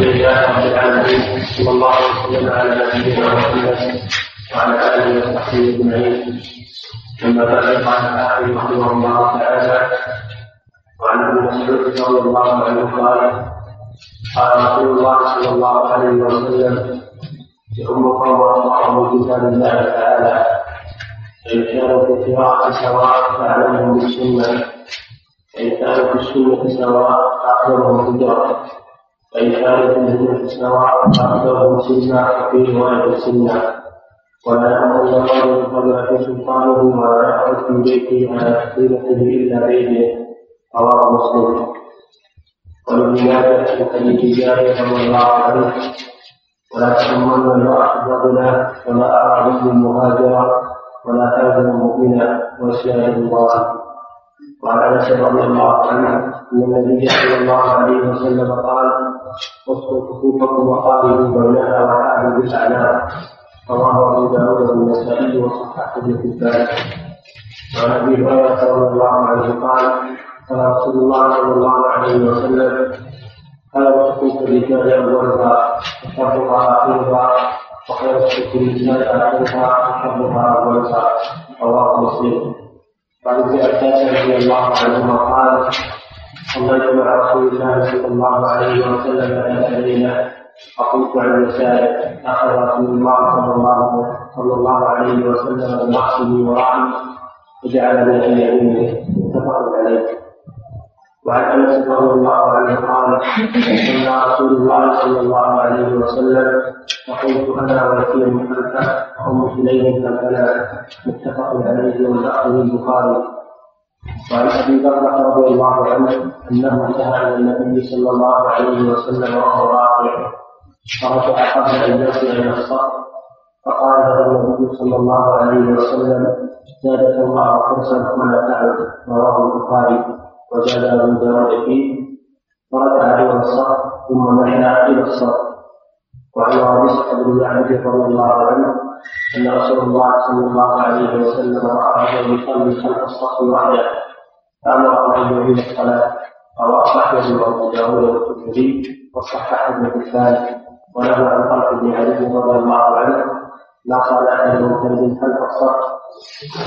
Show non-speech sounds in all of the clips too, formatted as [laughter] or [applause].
لله رب صلى الله وسلم على نبينا محمد وعلى آله وصحبه اجمعين اما بعد قال الحافظ رحمه الله تعالى وعن ابن مسعود رضي الله عنه قال قال رسول الله صلى الله عليه وسلم. يؤم قوم الله بكتاب الله تعالى فان كانوا في القراءه سواء فاعلمهم بالسنه فان كانوا في السنة سواء فاعلمهم بالدرجه فإن كانت الهجرة سواء فأكثرهم سنا وفي رواية سنا ولا الله قبل في سلطانه ولا يخرج في بيته على سفينته إلا بيده رواه مسلم. وابن ماجه في حديث جابر رضي الله عنه. ولا تأمن المرأة الرجل ولا أعرض مهاجرا ولا هاجر مؤمنا واسناد الله. وعن أنس رضي الله عنه أن النبي صلى الله عليه وسلم قال وصلوا صفوفكم وقاربوا بينها وحاولوا بالاعناق رواه ابو داود والنسائي وصححه ابن حبان وعن ابي هريره رضي الله عنه قال قال رسول الله صلى الله عليه وسلم خير صفوف الرجال اولها وشرها اخرها وخير صفوف النساء اخرها وشرها اولها رواه مسلم وعن ابن عباس رضي الله عنهما قال صليت مع رسول الله صلى الله عليه وسلم ذات ليله فقلت عن يساره أخذ رسول الله صلى الله صلى الله عليه وسلم بنصبي ورحمة وجعلني عن يمينه متفق عليه. وعن أنس رضي الله عنه قال صلى رسول الله صلى الله عليه وسلم وقلت أنا ويتيم خلفه وام سليم خلفنا متفق عليه. واللفظ للبخاري وعن أبي بكر رضي الله عنه أنه سال النبي صلى الله عليه وسلم وهو راكع فرجع قبل أن يصل إلى الصف فقال له النبي صلى الله عليه وسلم زادك الله حرصا ولا تعد رواه البخاري وزاد أبو داود فيه. فرجع إلى الصف ثم مشى إلى الصف. وعن وابصه بن معبد رضي الله عنه أن رسول الله صلى الله عليه وسلم رأى رجلا يصلي خلف الصف وحده. فامره ان يعيد الصلاه رواه احمد وابو داود والترمذي وصححه ابن حبان وله عن طلق بن علي رضي الله عنه لا صلاه لمنفرد خلف الصف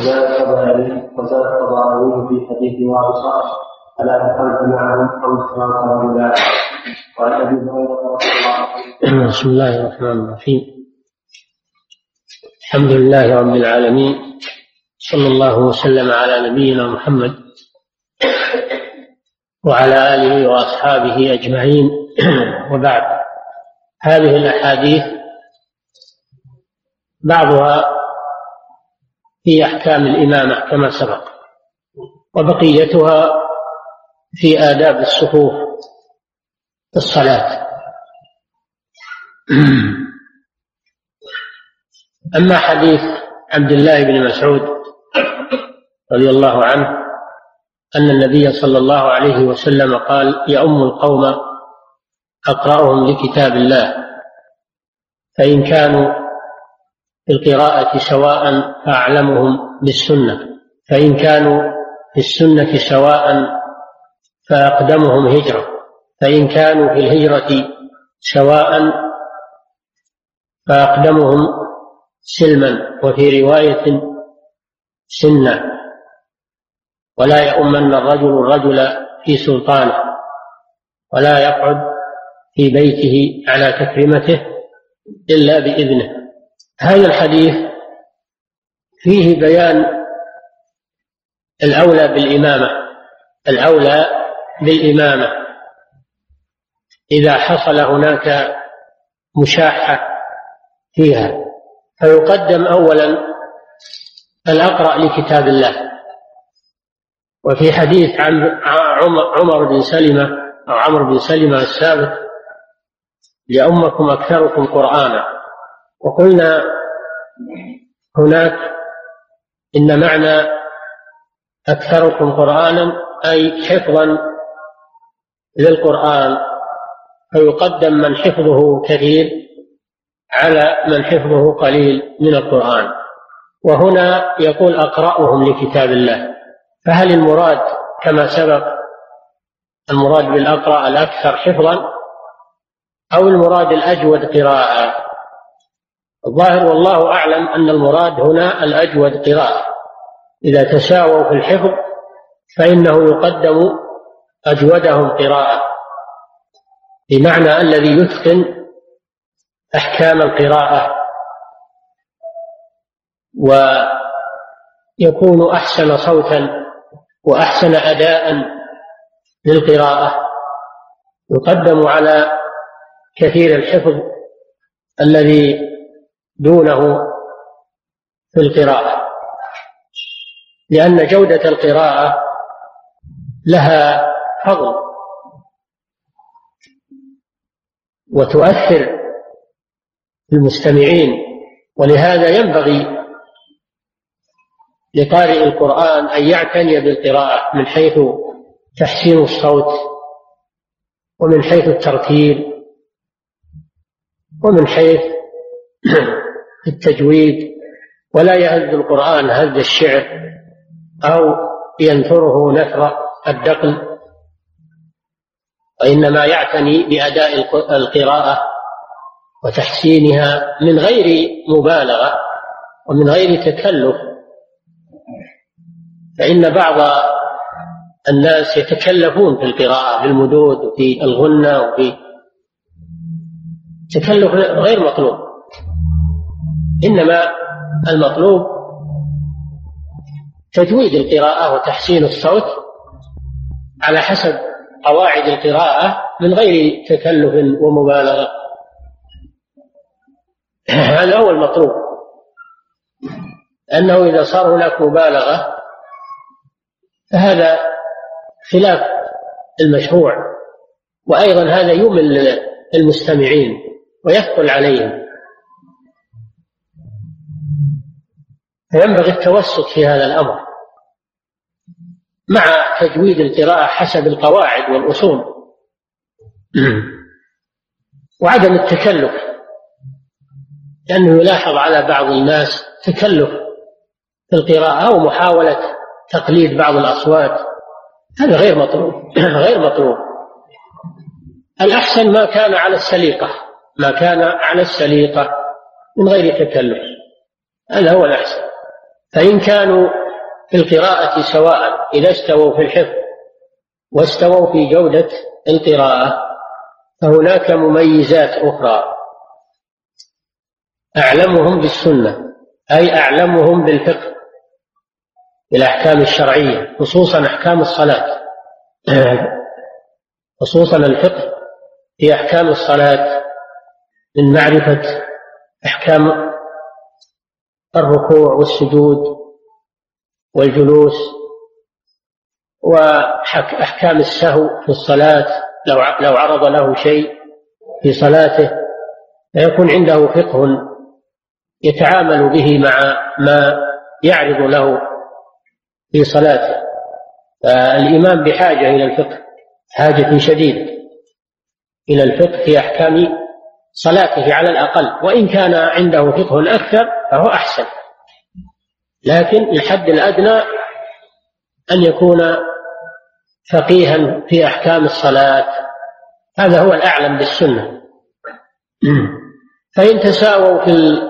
زاد الطبراني وزاد الطبراني في حديث وابصه فلا دخلت معهم أو اشتراك رجلان وعن أبي هريرة رضي الله عنه [clears throat] بسم الله الرحمن الرحيم. الحمد لله رب العالمين صلى الله وسلم على نبينا محمد وعلى آله وأصحابه أجمعين. [clears throat] وبعد. هذه الأحاديث بعضها في أحكام الإمامة كما سبق وبقيتها في آداب الصفوف في الصلاة. [clears throat] أما حديث عبد الله بن مسعود رضي الله عنه أن النبي صلى الله عليه وسلم قال يؤم القوم أقرأهم لكتاب الله. فإن كانوا في القراءة سواء فأعلمهم بالسنة. فإن كانوا في السنة سواء فأقدمهم هجرة. فإن كانوا في الهجرة سواء فأقدمهم سلما. وفي رواية سنا ولا يؤمن الرجل الرجل في سلطانه ولا يقعد في بيته على تكريمته إلا بإذنه. هذا الحديث فيه بيان الأولى بالإمامة الأولى بالإمامة. إذا حصل هناك مشاحة فيها فيقدم أولا الأقرأ لكتاب الله. وفي حديث عن عمر بن سلمة أو عمرو بن سلمة السابق لأمكم أكثركم قرآنا. وقلنا هناك إن معنى أكثركم قرآنا أي حفظا للقرآن فيقدم من حفظه كثير على من حفظه قليل من القرآن. وهنا يقول أقرأهم لكتاب الله. فهل المراد كما سبق المراد بالأقرأ الأكثر حفظا أو المراد الأجود قراءة؟ الظاهر والله أعلم أن المراد هنا الأجود قراءة. إذا تساووا في الحفظ فإنه يقدم أجودهم قراءة. بمعنى الذي يتقن أحكام القراءة ويكون أحسن صوتا وأحسن أداء للقراءة. يقدم على كثير الحفظ الذي دونه في القراءة لأن جودة القراءة لها فضل وتؤثر المستمعين ولهذا ينبغي لقارئ القرآن أن يعتني بالقراءة من حيث تحسين الصوت ومن حيث الترتيل ومن حيث [clears throat] التجويد. ولا يهز القرآن هز الشعر أو ينثره نثر الدقل وإنما يعتني بأداء القراءة وتحسينها من غير مبالغة ومن غير تكلف. فإن بعض الناس يتكلفون في القراءة بالمدود وفي الغنة وفي تكلف غير مطلوب. إنما المطلوب تجويد القراءة وتحسين الصوت على حسب قواعد القراءة من غير تكلف ومبالغة. [clears throat] هذا هو المطلوب. أنه إذا صار هناك مبالغة فهذا خلاف المشروع وأيضا هذا يمل المستمعين ويثقل عليهم. فينبغي التوسط في هذا الأمر مع تجويد القراءة حسب القواعد والأصول [clears throat] وعدم التكلف لأنه يلاحظ على بعض الناس تكلف في القراءة أو محاولة تقليد بعض الأصوات. هذا غير مطلوب. [clears throat] غير مطلوب. الأحسن ما كان على السليقة. ما كان على السليقة من غير تكلف. هذا هو الأحسن. فإن كانوا في القراءة سواء إذا استووا في الحفظ واستووا في جودة القراءة فهناك مميزات أخرى. أعلمهم بالسنة أي أعلمهم بالفقه. بالأحكام الشرعية خصوصا أحكام الصلاة. خصوصا الفقه في أحكام الصلاة من معرفة أحكام الركوع والسجود والجلوس وأحكام السهو في الصلاة لو لو عرض له شيء في صلاته فيكون عنده فقه يتعامل به مع ما يعرض له في صلاته. فالإمام بحاجة إلى الفقه حاجة شديدة. إلى الفقه في أحكام صلاته على الأقل وإن كان عنده فقه أكثر فهو أحسن. لكن الحد الأدنى أن يكون فقيها في أحكام الصلاة. هذا هو الأعلم بالسنة. [clears throat] فإن تساووا في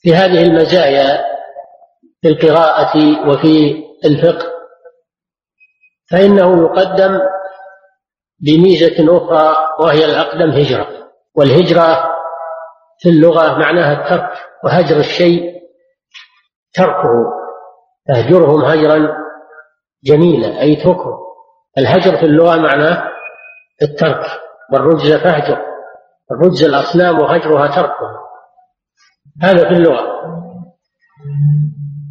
في هذه المزايا في القراءة وفي الفقه فإنه يقدم بميزة أخرى وهي الأقدم هجرة. والهجرة في اللغة معناها الترك وهجر الشيء تركه تهجرهم هجرا جميلا أي اتركه. الهجر في اللغة معناه الترك والرجز فهجر الرجز الأصنام وهجرها تركه. هذا في اللغة.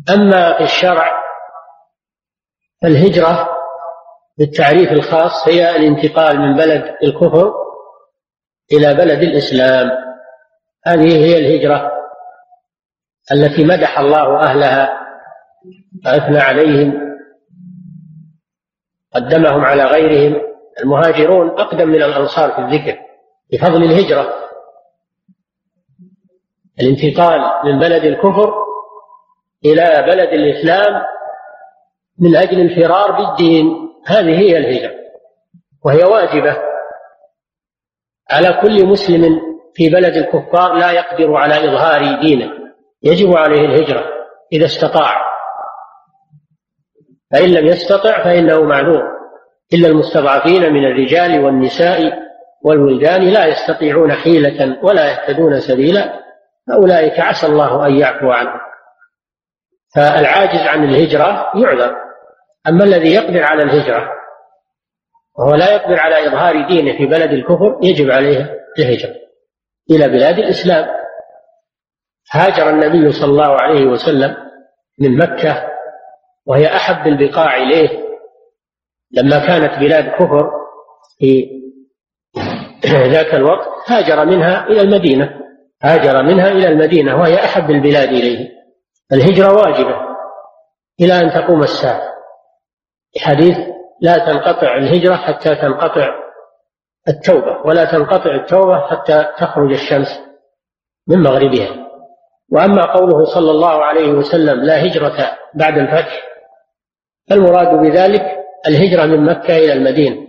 أما في الشرع فالهجرة بالتعريف الخاص هي الانتقال من بلد الكفر إلى بلد الإسلام. هذه هي الهجرة التي مدح الله أهلها وأثنى عليهم قدمهم على غيرهم. المهاجرون أقدم من الأنصار في الذكر بفضل الهجرة. الانتقال من بلد الكفر إلى بلد الإسلام من أجل الفرار بالدين. هذه هي الهجرة وهي واجبة على كل مسلم في بلد الكفار لا يقدر على إظهار دينه. يجب عليه الهجرة إذا استطاع. فإن لم يستطع فإنه معذور. إلا المستضعفين من الرجال والنساء والولدان لا يستطيعون حيلة ولا يهتدون سبيلا. فأولئك عسى الله أن يعفو عنهم. فالعاجز عن الهجرة يعذر. أما الذي يقدر على الهجرة وهو لا يقدر على إظهار دينه في بلد الكفر يجب عليه الهجرة. إلى بلاد الإسلام. هاجر النبي صلى الله عليه وسلم من مكة وهي أحب البقاع إليه. لما كانت بلاد كفر في ذاك الوقت هاجر منها إلى المدينة. هاجر منها إلى المدينة وهي أحب البلاد إليه. الهجرة واجبة إلى أن تقوم الساعة. حديث لا تنقطع الهجرة حتى تنقطع التوبة ولا تنقطع التوبة حتى تخرج الشمس من مغربها. وأما قوله صلى الله عليه وسلم لا هجرة بعد الفتح فالمراد بذلك الهجرة من مكة إلى المدينة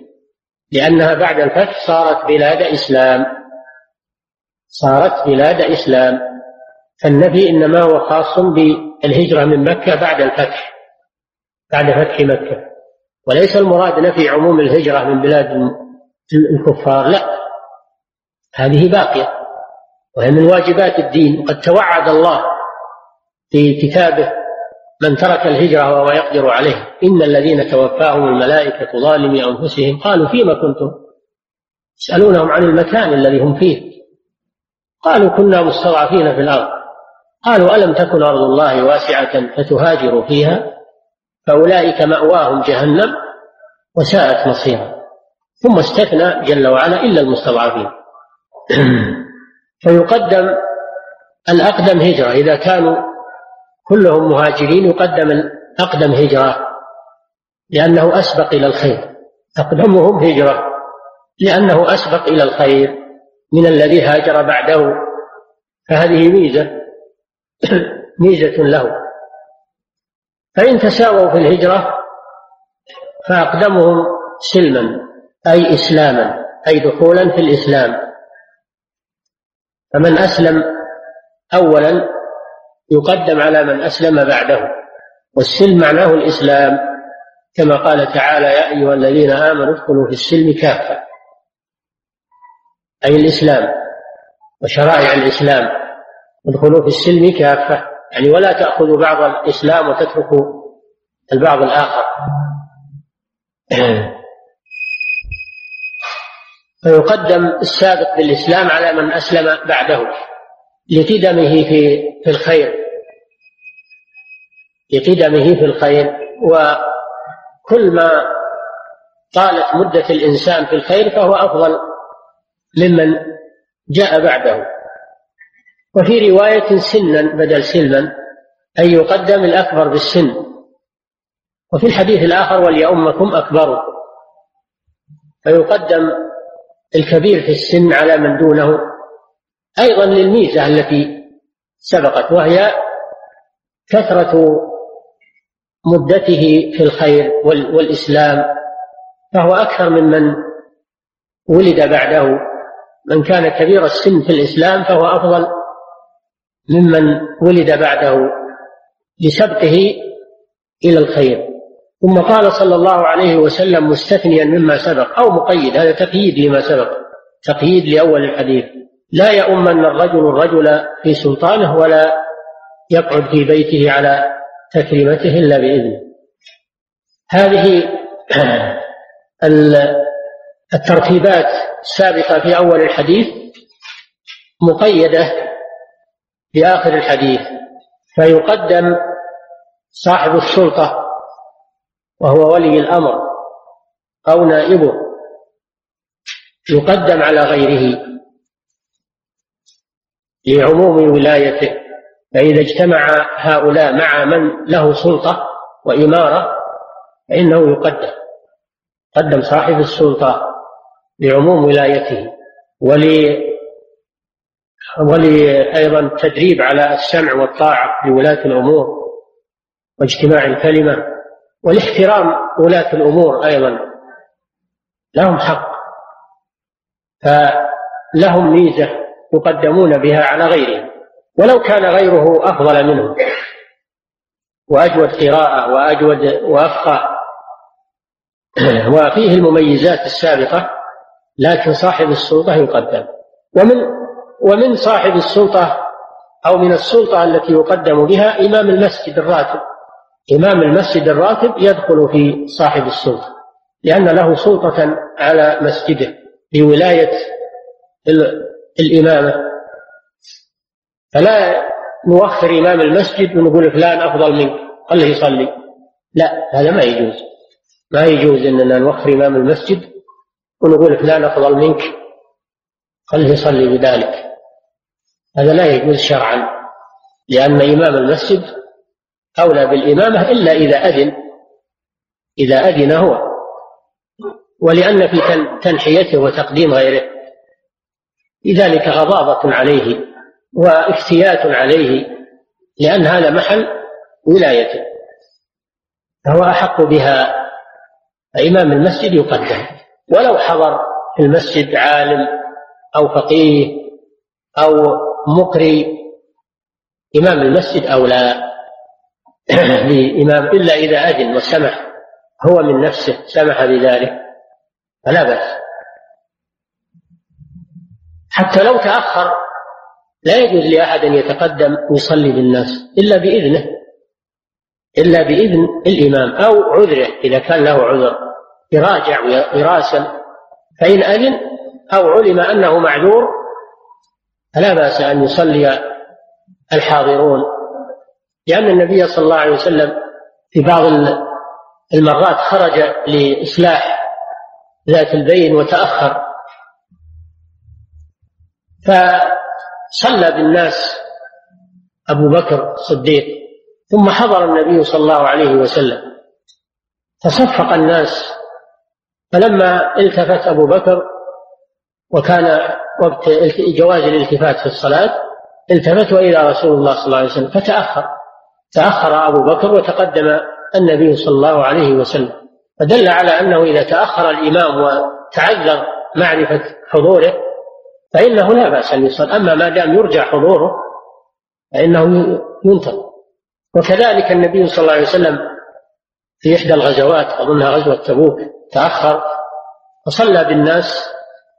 لأنها بعد الفتح صارت بلاد إسلام. صارت بلاد إسلام. فالنبي إنما هو خاص بالهجرة من مكة بعد الفتح بعد فتح مكة. وليس المراد نفي عموم الهجرة من بلاد الكفار لا. هذه باقية وهي من واجبات الدين. قد توعد الله في كتابه من ترك الهجرة وهو يقدر عليه. إن الذين توفاهم الملائكة ظالمي أنفسهم قالوا فيما كنتم يسألونهم عن المكان الذي هم فيه؟ قالوا كنا مستضعفين في الأرض. قالوا ألم تكن أرض الله واسعة فتهاجروا فيها؟ فأولئك مأواهم جهنم وساءت مصيرا. ثم استثنى جل وعلا إلا المستضعفين. [clears throat] فيقدم الأقدم هجرة. إذا كانوا كلهم مهاجرين يقدم الأقدم هجرة لأنه أسبق إلى الخير. أقدمهم هجرة لأنه أسبق إلى الخير من الذي هاجر بعده. فهذه ميزة. [coughs] ميزة له. فإن تساووا في الهجرة فأقدمهم سلما أي إسلاما أي دخولا في الإسلام. فمن أسلم أولا يقدم على من أسلم بعده والسلم معناه الإسلام. كما قال تعالى يا أيها الذين آمنوا ادخلوا في السلم كافة. أي الإسلام وشرائع الإسلام. ادخلوا في السلم كافة. يعني ولا تأخذوا بعض الإسلام وتتركوا البعض الآخر. [clears throat] فيقدم السابق بالإسلام على من أسلم بعده لقدمه في في الخير. لقدمه في الخير. وكل ما طالت مدة الإنسان في الخير فهو أفضل ممن جاء بعده. وفي رواية سنا بدل سلما أن يقدم الأكبر بالسن. وفي الحديث الآخر وليؤمكم أكبركم فيقدم الكبير في السن على من دونه. أيضا للميزة التي سبقت وهي كثرة مدته في الخير والإسلام. فهو أكثر ممن ولد بعده. من كان كبير السن في الإسلام فهو أفضل. ممن ولد بعده لسبقه إلى الخير. ثم قال صلى الله عليه وسلم مستثنيا مما سبق أو مقيد هذا تقييد لما سبق تقييد لأول الحديث. لا يؤمن الرجل الرجل في سلطانه ولا يقعد في بيته على تكريمته إلا بإذنه. هذه [clears throat] الترتيبات السابقة في أول الحديث مقيدة في آخر الحديث فيقدم صاحب السلطة وهو ولي الأمر أو نائبه يقدم على غيره لعموم ولايته فإذا اجتمع هؤلاء مع من له سلطة وإمارة فإنه يقدم قدم صاحب السلطة لعموم ولايته ولي ولي أيضا تدريب على السمع والطاعة لولاة الأمور واجتماع الكلمة والاحترام ولاة الأمور أيضا. لهم حق. لهم ميزة يقدمون بها على غيرهم. ولو كان غيره أفضل منهم. وأجود قراءة وأجود وأفقه. وفيه المميزات السابقة لكن صاحب السلطة يقدم. ومن ومن صاحب السلطة أو من السلطة التي يقدم بها إمام المسجد الراتب. إمام المسجد الراتب يدخل في صاحب السلطة لأن له سلطة على مسجده بولاية الإمامة. فلا نوخر إمام المسجد ونقول فلان أفضل منك خليه يصلي. لا هذا ما يجوز. ما يجوز أننا نوخر إمام المسجد ونقول فلان أفضل منك خليه يصلي بذلك. هذا لا يجوز شرعا لأن إمام المسجد أولى بالإمامة إلا إذا أذن إذا أذن هو ولأن في تنحيته وتقديم غيره. لذلك غضاضة عليه وافتيات عليه لأن هذا محل ولايته. فهو أحق بها. فإمام المسجد يقدم. ولو حضر في المسجد عالم أو فقيه أو مقري. إمام المسجد أولى [clears throat] لإمام إلا إذا أذن وسمح. هو من نفسه سمح بذلك. فلا بأس. حتى لو تأخر لا يجوز لأحد أن يتقدم ويصلي بالناس إلا بإذنه. إلا بإذن الإمام أو عذره إذا كان له عذر. يراجع ويراسل. فإن أذن أو علم أنه معذور فلا بأس أن يصلي الحاضرون لأن النبي صلى الله عليه وسلم في بعض المرات خرج لإصلاح ذات البين وتأخر. فصلى بالناس أبو بكر الصديق ثم حضر النبي صلى الله عليه وسلم. فصفق الناس فلما التفت أبو بكر وكان وقت جواز الالتفات في الصلاة التفت وإلى رسول الله صلى الله عليه وسلم فتأخر. تأخر أبو بكر وتقدم النبي صلى الله عليه وسلم. فدل على أنه إذا تأخر الإمام وتعذر معرفة حضوره فإنه لا بأس أن يصلي. أما ما دام يرجى حضوره فإنه ينتظر. وكذلك النبي صلى الله عليه وسلم في إحدى الغزوات أظنها غزوة تبوك تأخر فصلى بالناس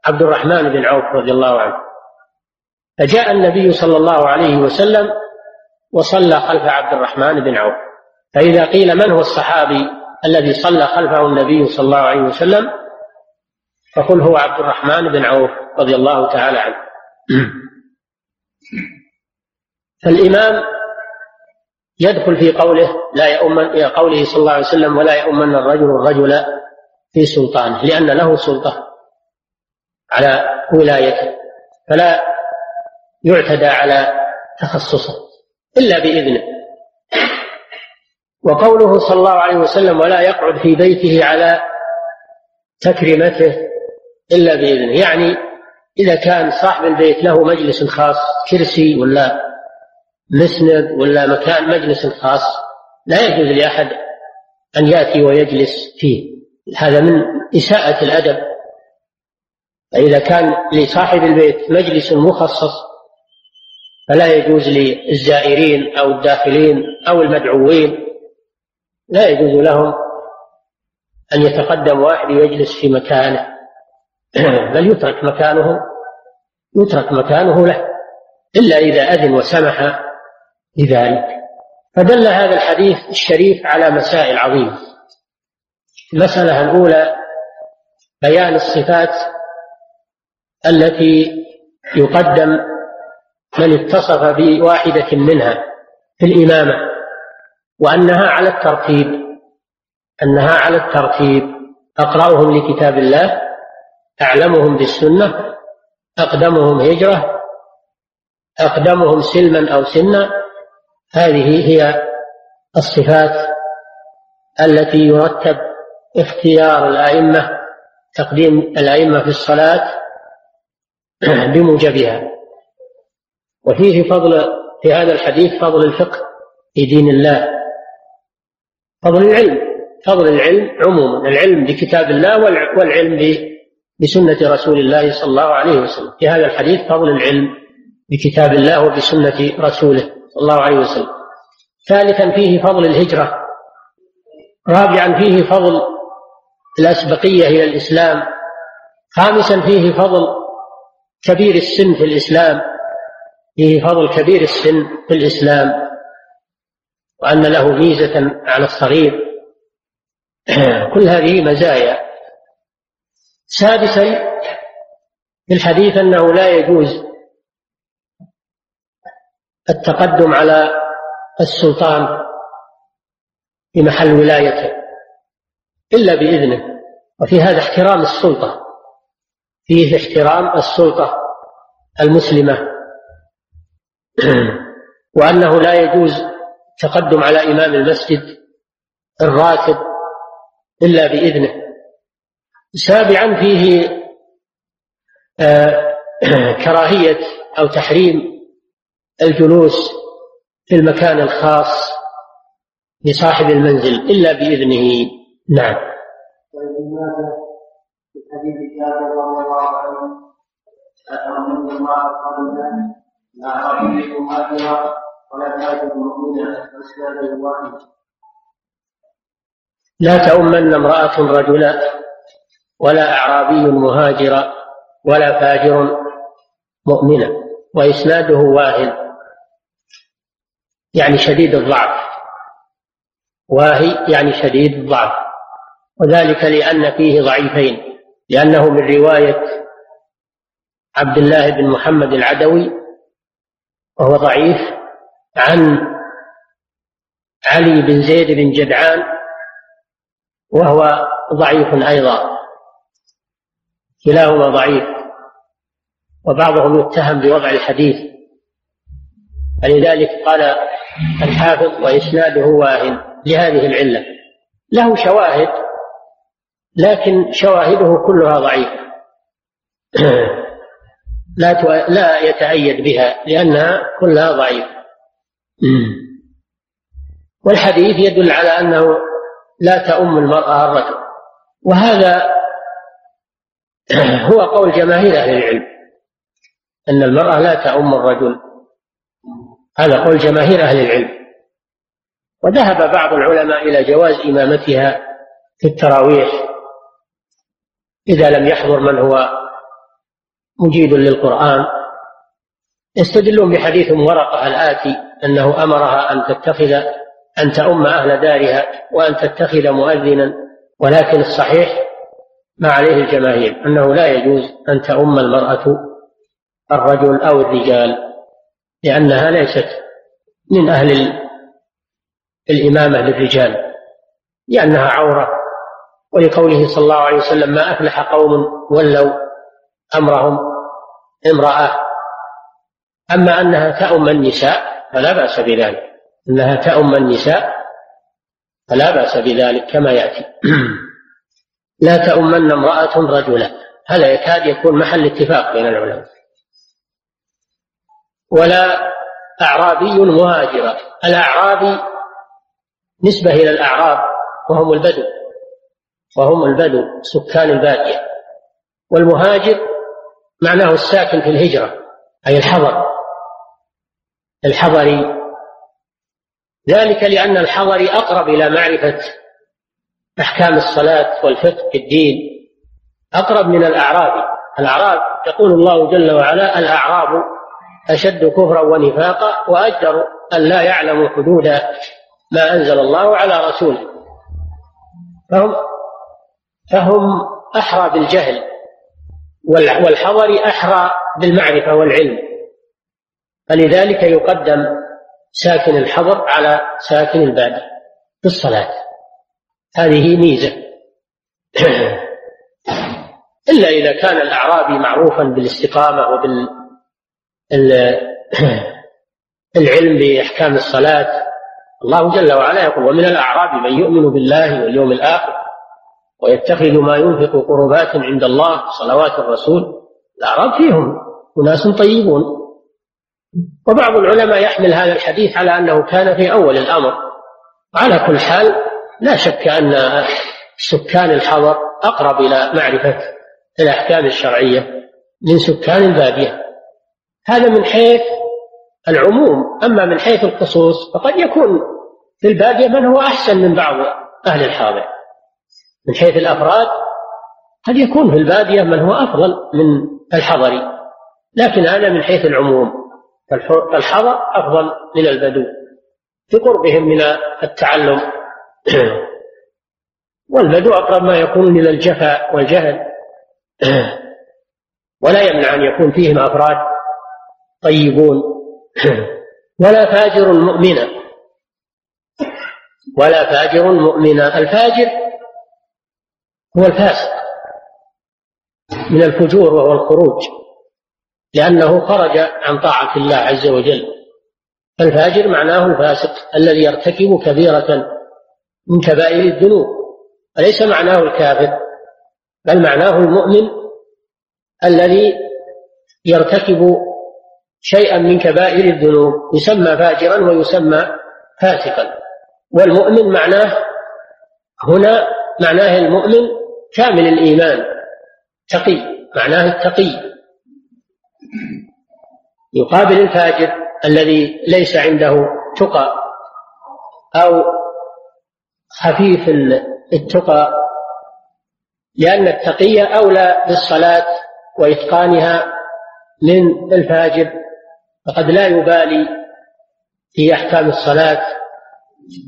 عبد الرحمن بن عوف رضي الله عنه. فجاء النبي صلى الله عليه وسلم وصلى خلف عبد الرحمن بن عوف. فإذا قيل من هو الصحابي الذي صلى خلفه النبي صلى الله عليه وسلم فقل هو عبد الرحمن بن عوف رضي الله تعالى عنه. [clears throat] فالإمام يدخل في قوله لا يؤمن قوله صلى الله عليه وسلم ولا يؤمن الرجل الرجل في سلطانه لأن له سلطة. على ولايته فلا يعتدى على تخصصه إلا بإذنه. وقوله صلى الله عليه وسلم ولا يقعد في بيته على تكريمته إلا بإذنه يعني إذا كان صاحب البيت له مجلس خاص كرسي ولا مسند ولا مكان مجلس خاص لا يجوز لأحد أن يأتي ويجلس فيه. هذا من إساءة الأدب. فإذا كان لصاحب البيت مجلس مخصص فلا يجوز للزائرين أو الداخلين أو المدعوين لا يجوز لهم أن يتقدم واحد ويجلس في مكانه. [clears throat] بل يترك مكانه يترك مكانه له إلا إذا أذن وسمح بذلك فدل هذا الحديث الشريف على مسائل عظيمة. المسألة الأولى بيان الصفات التي يقدم من اتصف بواحدة منها في الإمامة وأنها على الترتيب أنها على الترتيب. أقرأهم لكتاب الله أعلمهم بالسنة أقدمهم هجرة أقدمهم سلما أو سنا هذه هي الصفات التي يرتب اختيار الأئمة تقديم الأئمة في الصلاة [clears throat] بموجبها. وفيه فضل في هذا الحديث فضل الفقه في دين الله. فضل العلم فضل العلم عموما العلم بكتاب الله والعلم بسنة رسول الله صلى الله عليه وسلم. في هذا الحديث فضل العلم بكتاب الله وبسنة رسوله صلى الله عليه وسلم. ثالثا فيه فضل الهجرة. رابعا فيه فضل الأسبقية إلى الإسلام. خامسا فيه فضل كبير السن في الإسلام فيه فضل كبير السن في الإسلام وأن له ميزة على الصغير. [clears throat] كل هذه مزايا. سادسا في الحديث أنه لا يجوز التقدم على السلطان في محل ولايته إلا بإذنه وفي هذا احترام السلطة. فيه احترام السلطة المسلمة. [clears throat] وأنه لا يجوز التقدم على إمام المسجد الراتب إلا بإذنه. سابعا فيه آه، [clears throat] كراهية أو تحريم الجلوس في المكان الخاص لصاحب المنزل إلا بإذنه. نعم. قبلا لا ولا مؤمنا لا تؤمن امرأة رجلا ولا أعرابي مهاجرا ولا فاجر مؤمنا وإسناده واهن يعني شديد الضعف. واهي يعني شديد الضعف. وذلك لأن فيه ضعيفين لأنه من رواية عبد الله بن محمد العدوي وهو ضعيف عن علي بن زيد بن جدعان وهو ضعيف أيضا. كلاهما ضعيف وبعضهم يتهم بوضع الحديث. فلذلك قال الحافظ وإسناده واهن لهذه العلة. له شواهد لكن شواهده كلها ضعيفة. [clears throat] لا لا يتأيد بها لأنها كلها ضعيفة والحديث يدل على أنه لا تؤم المرأة الرجل. وهذا هو قول جماهير أهل العلم أن المرأة لا تؤم الرجل. هذا قول جماهير أهل العلم. وذهب بعض العلماء إلى جواز إمامتها في التراويح إذا لم يحضر من هو مجيد للقرآن. يستدلون بحديث ورقة الآتي أنه أمرها أن تتخذ أن تؤم أهل دارها وأن تتخذ مؤذنا ولكن الصحيح ما عليه الجماهير أنه لا يجوز أن تؤم المرأة الرجل أو الرجال لأنها ليست من أهل الإمامة للرجال لأنها عورة. ولقوله صلى الله عليه وسلم ما أفلح قوم ولوا أمرهم امرأة. أما أنها تأم النساء فلا بأس بذلك. أنها تأم النساء فلا بأس بذلك كما يأتي. [clears throat] لا تؤمن امرأة رجلا. هذا يكاد يكون محل اتفاق بين العلماء. ولا أعرابي مهاجرا الأعرابي نسبة إلى الأعراب وهم البدو. وهم البدو سكان البادية. والمهاجر معناه الساكن في الهجرة أي الحضر. الحضري. ذلك لأن الحضري أقرب إلى معرفة أحكام الصلاة والفقه في الدين أقرب من الأعرابي الأعراب يقول الله جل وعلا الأعراب أشد كفرا ونفاقا وأجدر أن لا يعلموا حدود ما أنزل الله على رسوله. فهم فهم أحرى بالجهل. والحضر أحرى بالمعرفة والعلم. فلذلك يقدم ساكن الحضر على ساكن البادي في الصلاة. هذه ميزة. [clears throat] إلا إذا كان الأعرابي معروفا بالاستقامة وبال [clears throat] العلم بأحكام الصلاة الله جل وعلا يقول ومن الأعراب من يؤمن بالله واليوم الآخر ويتخذ ما ينفق قربات عند الله صلوات الرسول. الأعراب فيهم أناس طيبون. وبعض العلماء يحمل هذا الحديث على أنه كان في أول الأمر. على كل حال لا شك أن سكان الحضر أقرب إلى معرفة الأحكام الشرعية من سكان البادية. هذا من حيث العموم. أما من حيث الخصوص فقد يكون في البادية من هو أحسن من بعض أهل الحاضر. من حيث الأفراد قد يكون في البادية من هو أفضل من الحضري لكن هذا من حيث العموم فالحضر أفضل من البدو في قربهم من التعلم. [clears throat] والبدو أقرب ما يكون إلى الجفاء والجهل. [clears throat] ولا يمنع أن يكون فيهم أفراد طيبون. [clears throat] ولا فاجر مؤمنا ولا فاجر مؤمنا الفاجر هو الفاسق من الفجور وهو الخروج لأنه خرج عن طاعة الله عز وجل. الفاجر معناه الفاسق الذي يرتكب كبيرة من كبائر الذنوب. وليس معناه الكافر بل معناه المؤمن الذي يرتكب شيئا من كبائر الذنوب يسمى فاجرا ويسمى فاسقا. والمؤمن معناه هنا معناه المؤمن كامل الإيمان. تقي معناه التقي. يقابل الفاجر الذي ليس عنده تقى أو خفيف التقى لأن التقي أولى بالصلاة وإتقانها من الفاجر فقد لا يبالي في أحكام الصلاة.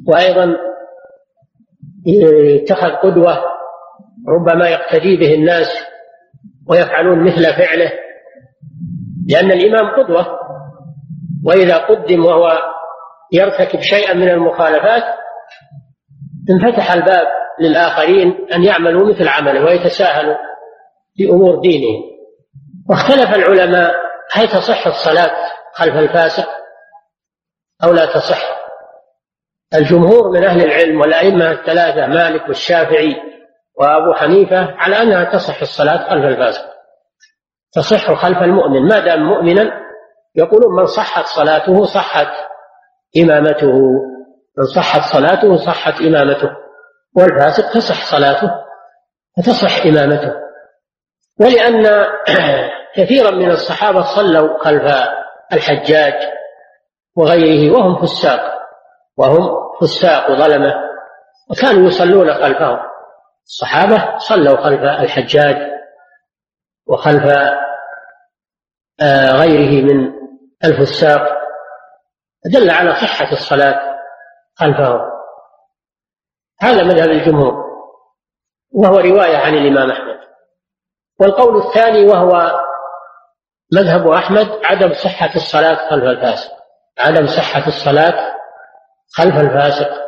وأيضا اتخذ قدوة ربما يقتدي به الناس ويفعلون مثل فعله لأن الإمام قدوة وإذا قدم وهو يرتكب شيئا من المخالفات انفتح الباب للآخرين أن يعملوا مثل عمله ويتساهلوا في أمور دينهم. واختلف العلماء هل تصح الصلاة خلف الفاسق أو لا تصح؟ الجمهور من أهل العلم والأئمة الثلاثة مالك والشافعي وأبو حنيفة على أنها تصح الصلاة خلف الفاسق. تصح خلف المؤمن. ما دام مؤمنا يقولون من صحت صلاته صحت إمامته. من صحت صلاته صحت إمامته. والفاسق تصح صلاته وتصح إمامته. ولأن [clears throat] كثيرا من الصحابة صلوا خلف الحجاج وغيره وهم فساق. وهم فساق ظلمة. وكانوا يصلون خلفهم. الصحابة صلوا خلف الحجاج وخلف آه، غيره من الفساق دل على صحة الصلاة خلفهم. هذا مذهب الجمهور وهو رواية عن الإمام أحمد. والقول الثاني وهو مذهب أحمد عدم صحة الصلاة خلف الفاسق. عدم صحة الصلاة خلف الفاسق.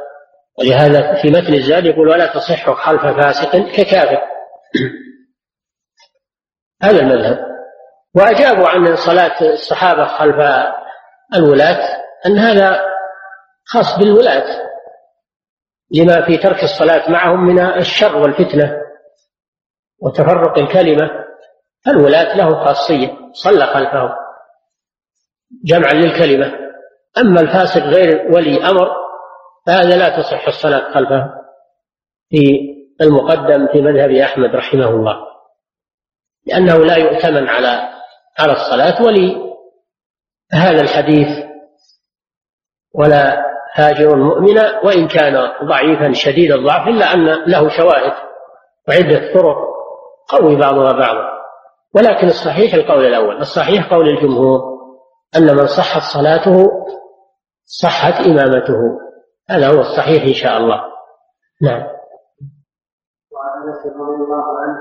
ولهذا في متن الزاد يقول ولا تصح خلف فاسق ككافر. هذا المذهب. وأجابوا عن صلاة الصحابة خلف الولاة أن هذا خاص بالولاة لما في ترك الصلاة معهم من الشر والفتنة وتفرق الكلمة الولاة له خاصية صلى خلفهم جمعا للكلمة. أما الفاسق غير ولي أمر فهذا لا تصح الصلاة خلفه في المقدم في مذهب أحمد رحمه الله لأنه لا يؤتمن على على الصلاة ولهذا الحديث ولا هاجر مؤمنا وإن كان ضعيفا شديد الضعف إلا أن له شواهد وعدة طرق قوي بعضها بعضا. ولكن الصحيح القول الأول الصحيح قول الجمهور أن من صحت صلاته صحت إمامته. هذا هو الصحيح إن شاء الله. نعم. وعن أنس رضي الله عنه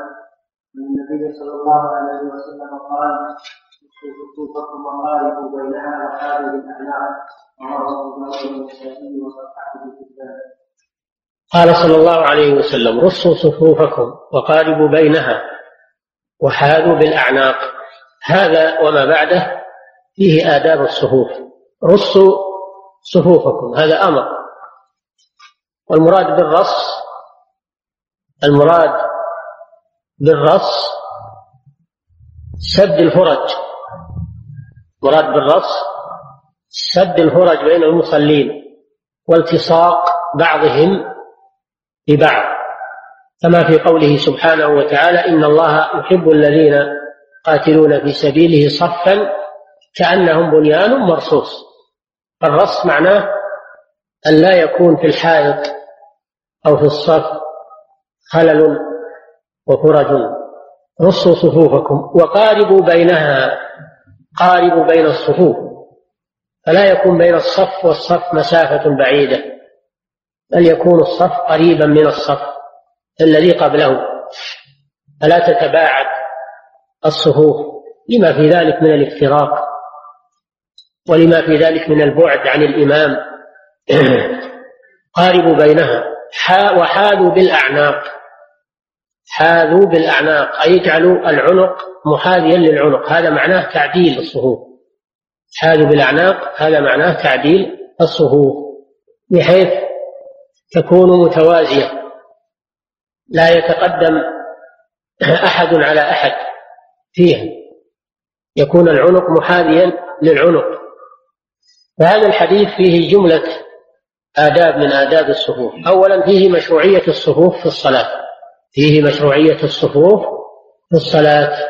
أن النبي صلى الله عليه وسلم قال صفوفكم وقاربوا بينها وهذه الاعناق قال صلى الله عليه وسلم رصوا صفوفكم وقاربوا بينها وحاذوا بالأعناق. هذا وما بعده فيه آداب الصفوف. رصوا صفوفكم. هذا أمر. والمراد بالرص المراد بالرص سد الفرج. مراد بالرص سد الفرج بين المصلين والتصاق بعضهم ببعض. كما في قوله سبحانه وتعالى إن الله يحب الذين قاتلون في سبيله صفا كأنهم بنيان مرصوص. الرص معناه أن لا يكون في الحائط أو في الصف خلل وفرج. رصوا صفوفكم وقاربوا بينها قاربوا بين الصفوف. فلا يكون بين الصف والصف مسافة بعيدة بل يكون الصف قريبا من الصف الذي قبله. فلا تتباعد الصفوف لما في ذلك من الافتراق ولما في ذلك من البعد عن الإمام. [coughs] قاربوا بينها. وحاذوا بالأعناق. حاذوا بالأعناق. أي اجعلوا العنق محاذيا للعنق. هذا معناه تعديل الصفوف حاذوا بالأعناق. هذا معناه تعديل الصفوف بحيث تكون متوازية. لا يتقدم أحد على أحد فيها. يكون العنق محاذيا للعنق. فهذا الحديث فيه جملة آداب من آداب الصفوف. أولا فيه مشروعية الصفوف في الصلاة. فيه مشروعية الصفوف في الصلاة.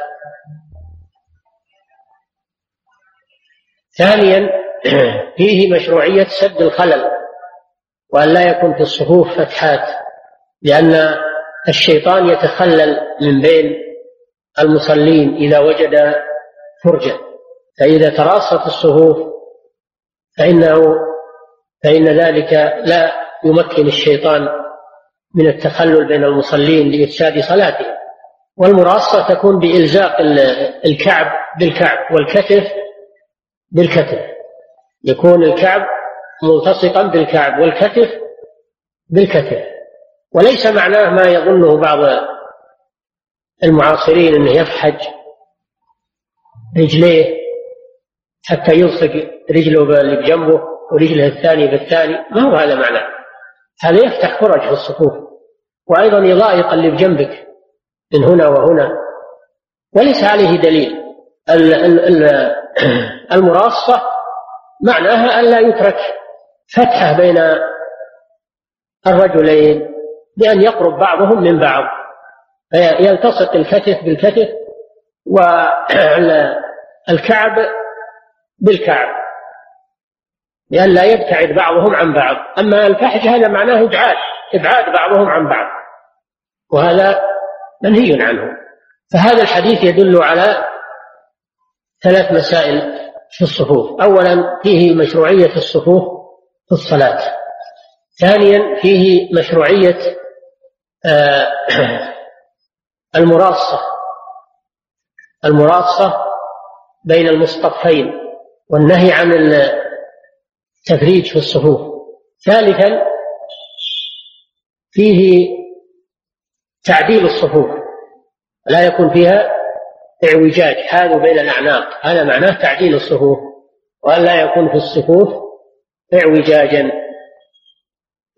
ثانيا [clears throat] فيه مشروعية سد الخلل وأن لا يكون في الصفوف فتحات لأن الشيطان يتخلل من بين المصلين إذا وجد فرجة. فإذا تراصت الصفوف فإنه فإن ذلك لا يمكن الشيطان من التخلل بين المصلين لإفساد صلاتهم. والمراصة تكون بإلزاق الكعب بالكعب والكتف بالكتف. يكون الكعب ملتصقا بالكعب والكتف بالكتف. وليس معناه ما يظنه بعض المعاصرين إنه يفحج رجليه حتى يلصق رجله اللي بجنبه ورجله الثاني بالثاني. ما هو هذا معناه هذا يفتح فرج في الصفوف وأيضا يضايق اللي بجنبك من هنا وهنا. وليس عليه دليل. [clears throat] المراصة معناها أن لا يترك فتحة بين الرجلين بأن يقرب بعضهم من بعض. يلتصق الكتف بالكتف والكعب بالكعب. لأن لا يبتعد بعضهم عن بعض. أما الفحش هذا معناه إبعاد إبعاد بعضهم عن بعض. وهذا منهي عنه. فهذا الحديث يدل على ثلاث مسائل في الصفوف. أولا فيه مشروعية الصفوف في الصلاة. ثانيا فيه مشروعية آه، [clears throat] المراصة. المراصة بين المصطفين والنهي عن التفريج في الصفوف. ثالثا فيه تعديل الصفوف. لا يكون فيها اعوجاج. حال بين الأعناق. هذا معناه تعديل الصفوف. وأن لا يكون في الصفوف اعوجاجا.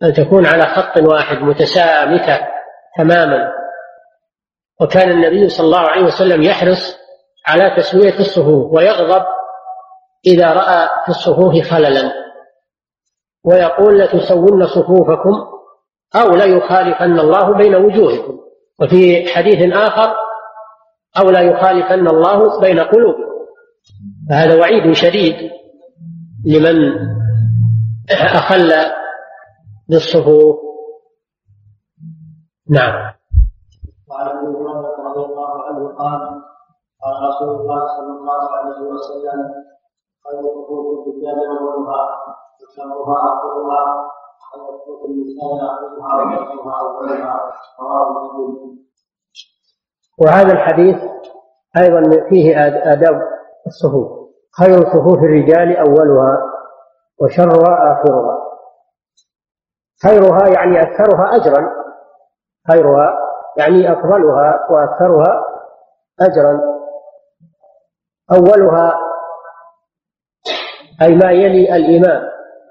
أن تكون على خط واحد متسامكة تماما. وكان النبي صلى الله عليه وسلم يحرص على تسوية الصفوف ويغضب إذا رأى في الصفوف خللا. ويقول لتسون صفوفكم أو ليخالفن الله بين وجوهكم. وفي حديث آخر أو لا يخالفن الله بين قلوبكم. فهذا وعيد شديد لمن أخل بالصفوف. نعم. وعن أبي هريرة رضي الله عنه قال قال رسول الله صلى الله عليه وسلم خير صفوف الرجال اولها اخرها اخرها وشرها أولها رواه مسلم وهذا الحديث أيضا فيه آداب الصفوف. خير صفوف الرجال أولها وشرها آخرها. خيرها يعني أكثرها أجرا. خيرها يعني أفضلها وأكثرها أجرا. أولها أي ما يلي الإمام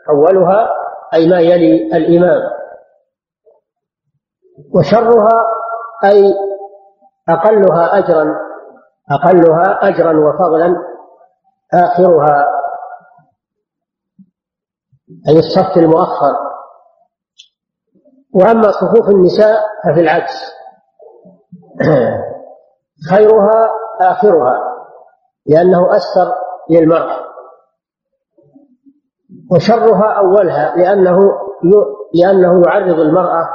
أولها أي ما يلي الإمام. وشرها أي أقلها أجرا أقلها أجرا وفضلا آخرها أي الصف المؤخر. وأما صفوف النساء ففي العكس. [clears throat] خيرها آخرها لأنه أستر للمرأة. وشرها أولها لأنه لأنه يعرض المرأة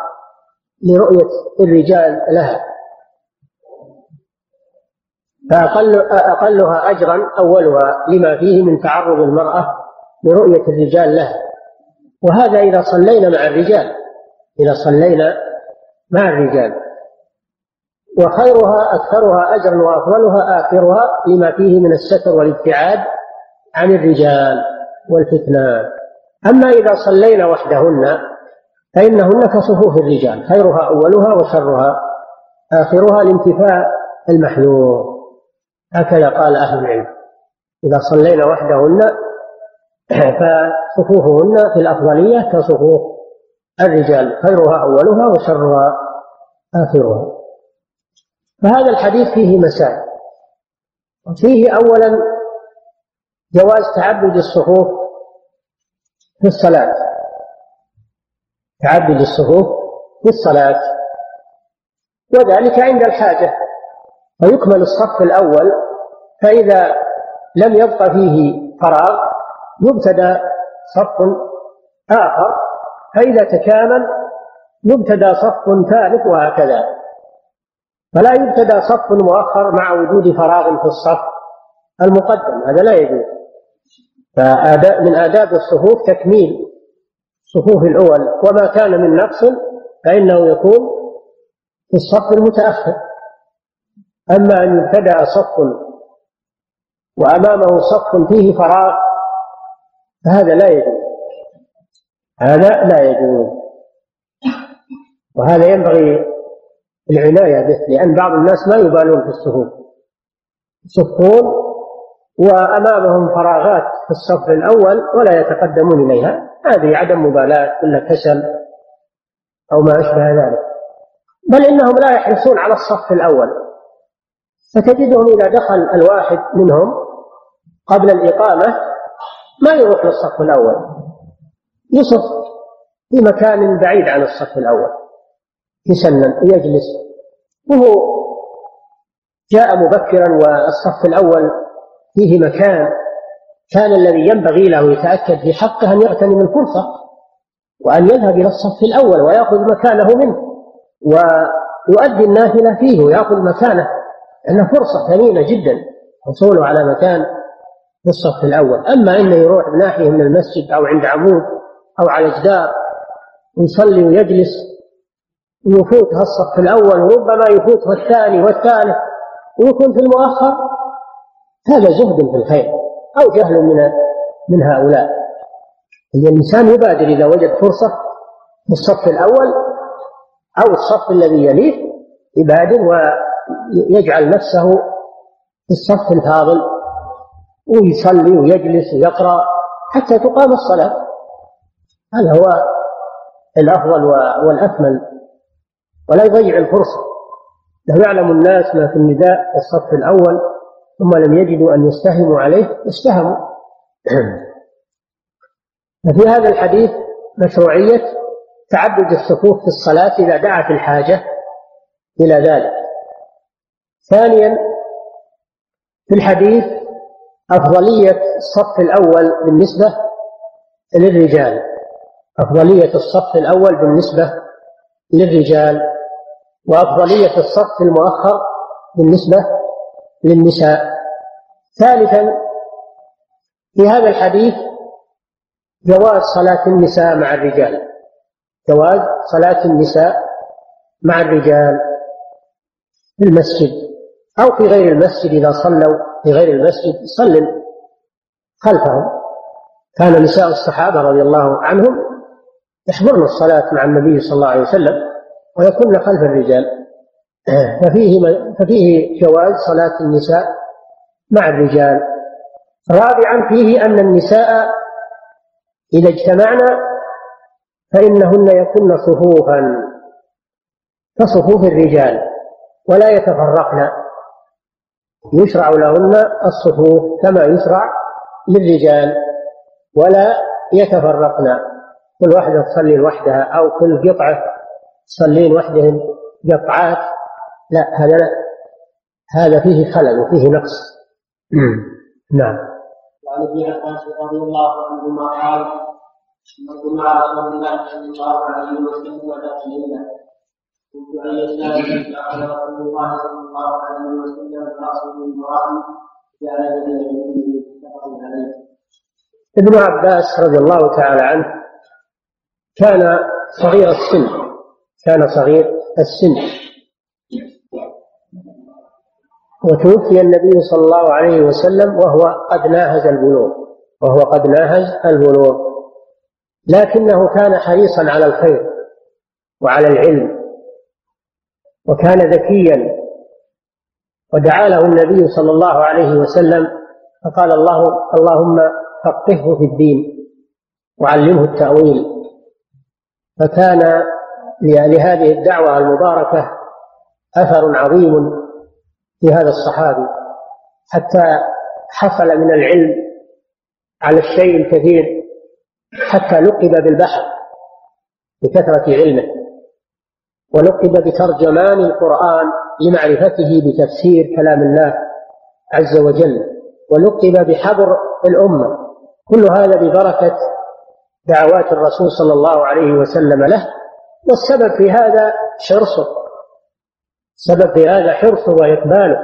لرؤية الرجال لها. فأقل أقلها أجرا أولها لما فيه من تعرض المرأة لرؤية الرجال لها. وهذا إذا صلينا مع الرجال إذا صلينا مع الرجال. وخيرها أكثرها أجرا وأفضلها آخرها لما فيه من الستر والابتعاد عن الرجال. والفتنة أما إذا صلينا وحدهن فإنهن كصفوف الرجال خيرها أولها وشرها آخرها لانتفاء المحذور. هكذا قال أهل العلم. إذا صلينا وحدهن [clears throat] فصفوفهن في الأفضلية كصفوف الرجال خيرها أولها وشرها آخرها. فهذا الحديث فيه مسائل. فيه أولا جواز تعبد الصفوف في الصلاة. تعبد الصفوف في الصلاة. وذلك عند الحاجة. فيكمل الصف الأول فإذا لم يبق فيه فراغ يبتدى صف آخر. فإذا تكامل يبتدى صف ثالث وهكذا. فلا يبتدى صف مؤخر مع وجود فراغ في الصف المقدم هذا لا يجوز. من آداب الصفوف تكميل الصفوف الأول. وما كان من نقص فإنه يكون في الصف المتأخر. أما أن يبتدأ صف وأمامه صف فيه فراغ فهذا لا يجوز. هذا لا يجوز. وهذا ينبغي العناية به لأن بعض الناس ما يبالون في الصفوف. يصفون وأمامهم فراغات في الصف الأول ولا يتقدمون إليها. هذه عدم مبالاة ولا كسل أو ما أشبه ذلك. بل إنهم لا يحرصون على الصف الأول. فتجدهم إذا دخل الواحد منهم قبل الإقامة ما يروح للصف الأول. يصف في مكان بعيد عن الصف الأول. يسلم ويجلس وهو جاء مبكرا والصف الأول فيه مكان. كان الذي ينبغي له يتأكد في حقه أن يغتنم الفرصة وأن يذهب إلى الصف الأول ويأخذ مكانه منه ويؤدي النافلة فيه ويأخذ مكانه. لأنه فرصة ثمينة جدا حصوله على مكان في الصف الأول. أما أنه يروح بناحية من المسجد أو عند عمود أو على جدار ويصلي ويجلس ويفوت الصف الأول وربما يفوت الثاني والثالث ويكون في المؤخر هذا زهد في الخير. أو جهل من من هؤلاء. الإنسان يبادر إذا وجد فرصة في الصف الأول أو الصف الذي يليه يبادر ويجعل نفسه في الصف الفاضل ويصلي ويجلس ويقرأ حتى تقام الصلاة. هذا هو الأفضل والأكمل. ولا يضيع الفرصة. لو يعلم الناس ما في النداء في الصف الأول. ثم لم يجدوا أن يستهموا عليه استهموا. [clears throat] ففي هذا الحديث مشروعية تعدد الصفوف في الصلاة إذا دعت الحاجة إلى ذلك. ثانيا في الحديث أفضلية الصف الأول بالنسبة للرجال. أفضلية الصف الأول بالنسبة للرجال وأفضلية الصف المؤخر بالنسبة للنساء. ثالثا في هذا الحديث جواز صلاة النساء مع الرجال. جواز صلاة النساء مع الرجال في المسجد أو في غير المسجد إذا صلوا في غير المسجد صلوا خلفهم. كان نساء الصحابة رضي الله عنهم يحضرن الصلاة مع النبي صلى الله عليه وسلم ويكون خلف الرجال. ففيه ففيه جواز صلاة النساء مع الرجال. رابعا فيه أن النساء إذا اجتمعنا فإنهن يكن صفوفا كصفوف الرجال ولا يتفرقن. يشرع لهن الصفوف كما يشرع للرجال ولا يتفرقن. كل واحدة تصلي لوحدها أو كل قطعة يصلين وحدهم قطعات لا هذا لا. هذا فيه خلل وفيه نقص. نعم. وعن ابن عباس رضي الله عنهما قال كنت مع رسول الله صلى الله عليه وسلم ليله كنت عن يساره فاخذ رسول الله صلى الله عليه وسلم راسه من ورائي جعل بين يديه متفق عليه. ابن عباس رضي الله تعالى عنه كان صغير السن. كان صغير السن. وتوفي النبي صلى الله عليه وسلم وهو قد ناهز البلوغ وهو قد ناهز البلوغ لكنه كان حريصا على الخير وعلى العلم وكان ذكيا. ودعا له النبي صلى الله عليه وسلم فقال الله اللهم فقهه في الدين وعلمه التأويل. فكان لهذه الدعوة المباركة أثر عظيم في هذا الصحابي حتى حصل من العلم على الشيء الكثير حتى لقب بالبحر بكثرة علمه ولقب بترجمان القرآن لمعرفته بتفسير كلام الله عز وجل ولقب بحبر الأمة. كل هذا ببركة دعوات الرسول صلى الله عليه وسلم له والسبب في هذا حرصه سبب في هذا حرصه وإقباله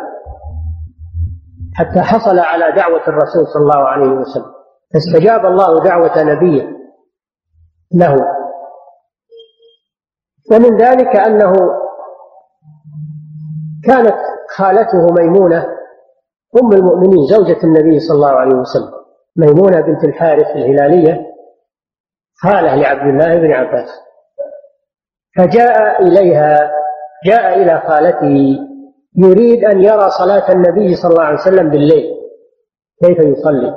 حتى حصل على دعوة الرسول صلى الله عليه وسلم. فاستجاب الله دعوة نبيه له. ومن ذلك أنه كانت خالته ميمونة أم المؤمنين زوجة النبي صلى الله عليه وسلم. ميمونة بنت الحارث الهلالية خالة لعبد الله بن عباس. فجاء إليها جاء إلى خالته يريد أن يرى صلاة النبي صلى الله عليه وسلم بالليل كيف يصلي؟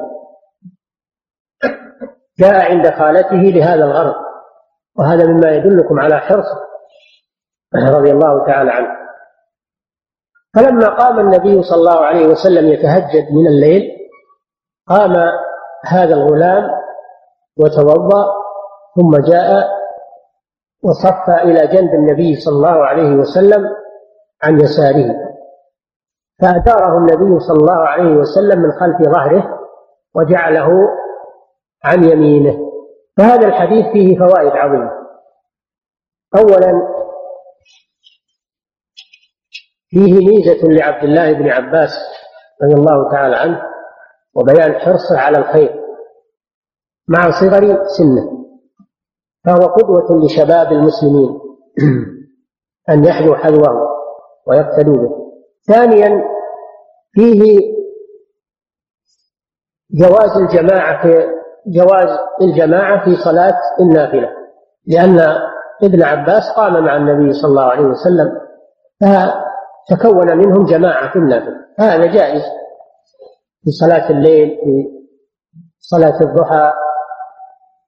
جاء عند خالته لهذا الغرض وهذا مما يدلكم على حرصه رضي الله تعالى عنه. فلما قام النبي صلى الله عليه وسلم يتهجد من الليل قام هذا الغلام وتوضأ ثم جاء وصف إلى جنب النبي صلى الله عليه وسلم عن يساره. فأداره النبي صلى الله عليه وسلم من خلف ظهره وجعله عن يمينه. فهذا الحديث فيه فوائد عظيمة. اولا فيه ميزة لعبد الله بن عباس رضي الله تعالى عنه وبيان حرصه على الخير مع صغر سنه. فهو قدوة لشباب المسلمين [clears throat] أن يحذوا حذوه ويقتدوا به. ثانيا فيه جواز الجماعة في جواز الجماعة في صلاة النافلة لأن ابن عباس قام مع النبي صلى الله عليه وسلم فتكون منهم جماعة في النافلة. هذا جائز في صلاة الليل في صلاة الضحى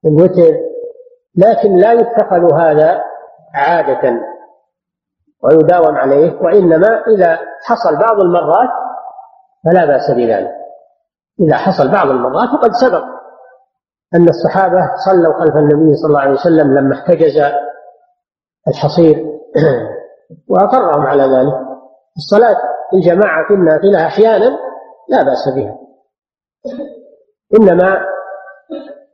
في الوتر لكن لا يتخذ هذا عادة ويداوم عليه وإنما إذا حصل بعض المرات فلا بأس بذلك. إذا حصل بعض المرات وقد سبق أن الصحابة صلوا خلف النبي صلى الله عليه وسلم لما احتجز الحصير [clears throat] وأقرهم على ذلك. الصلاة الجماعة في النافلة أحيانا لا بأس بها. إنما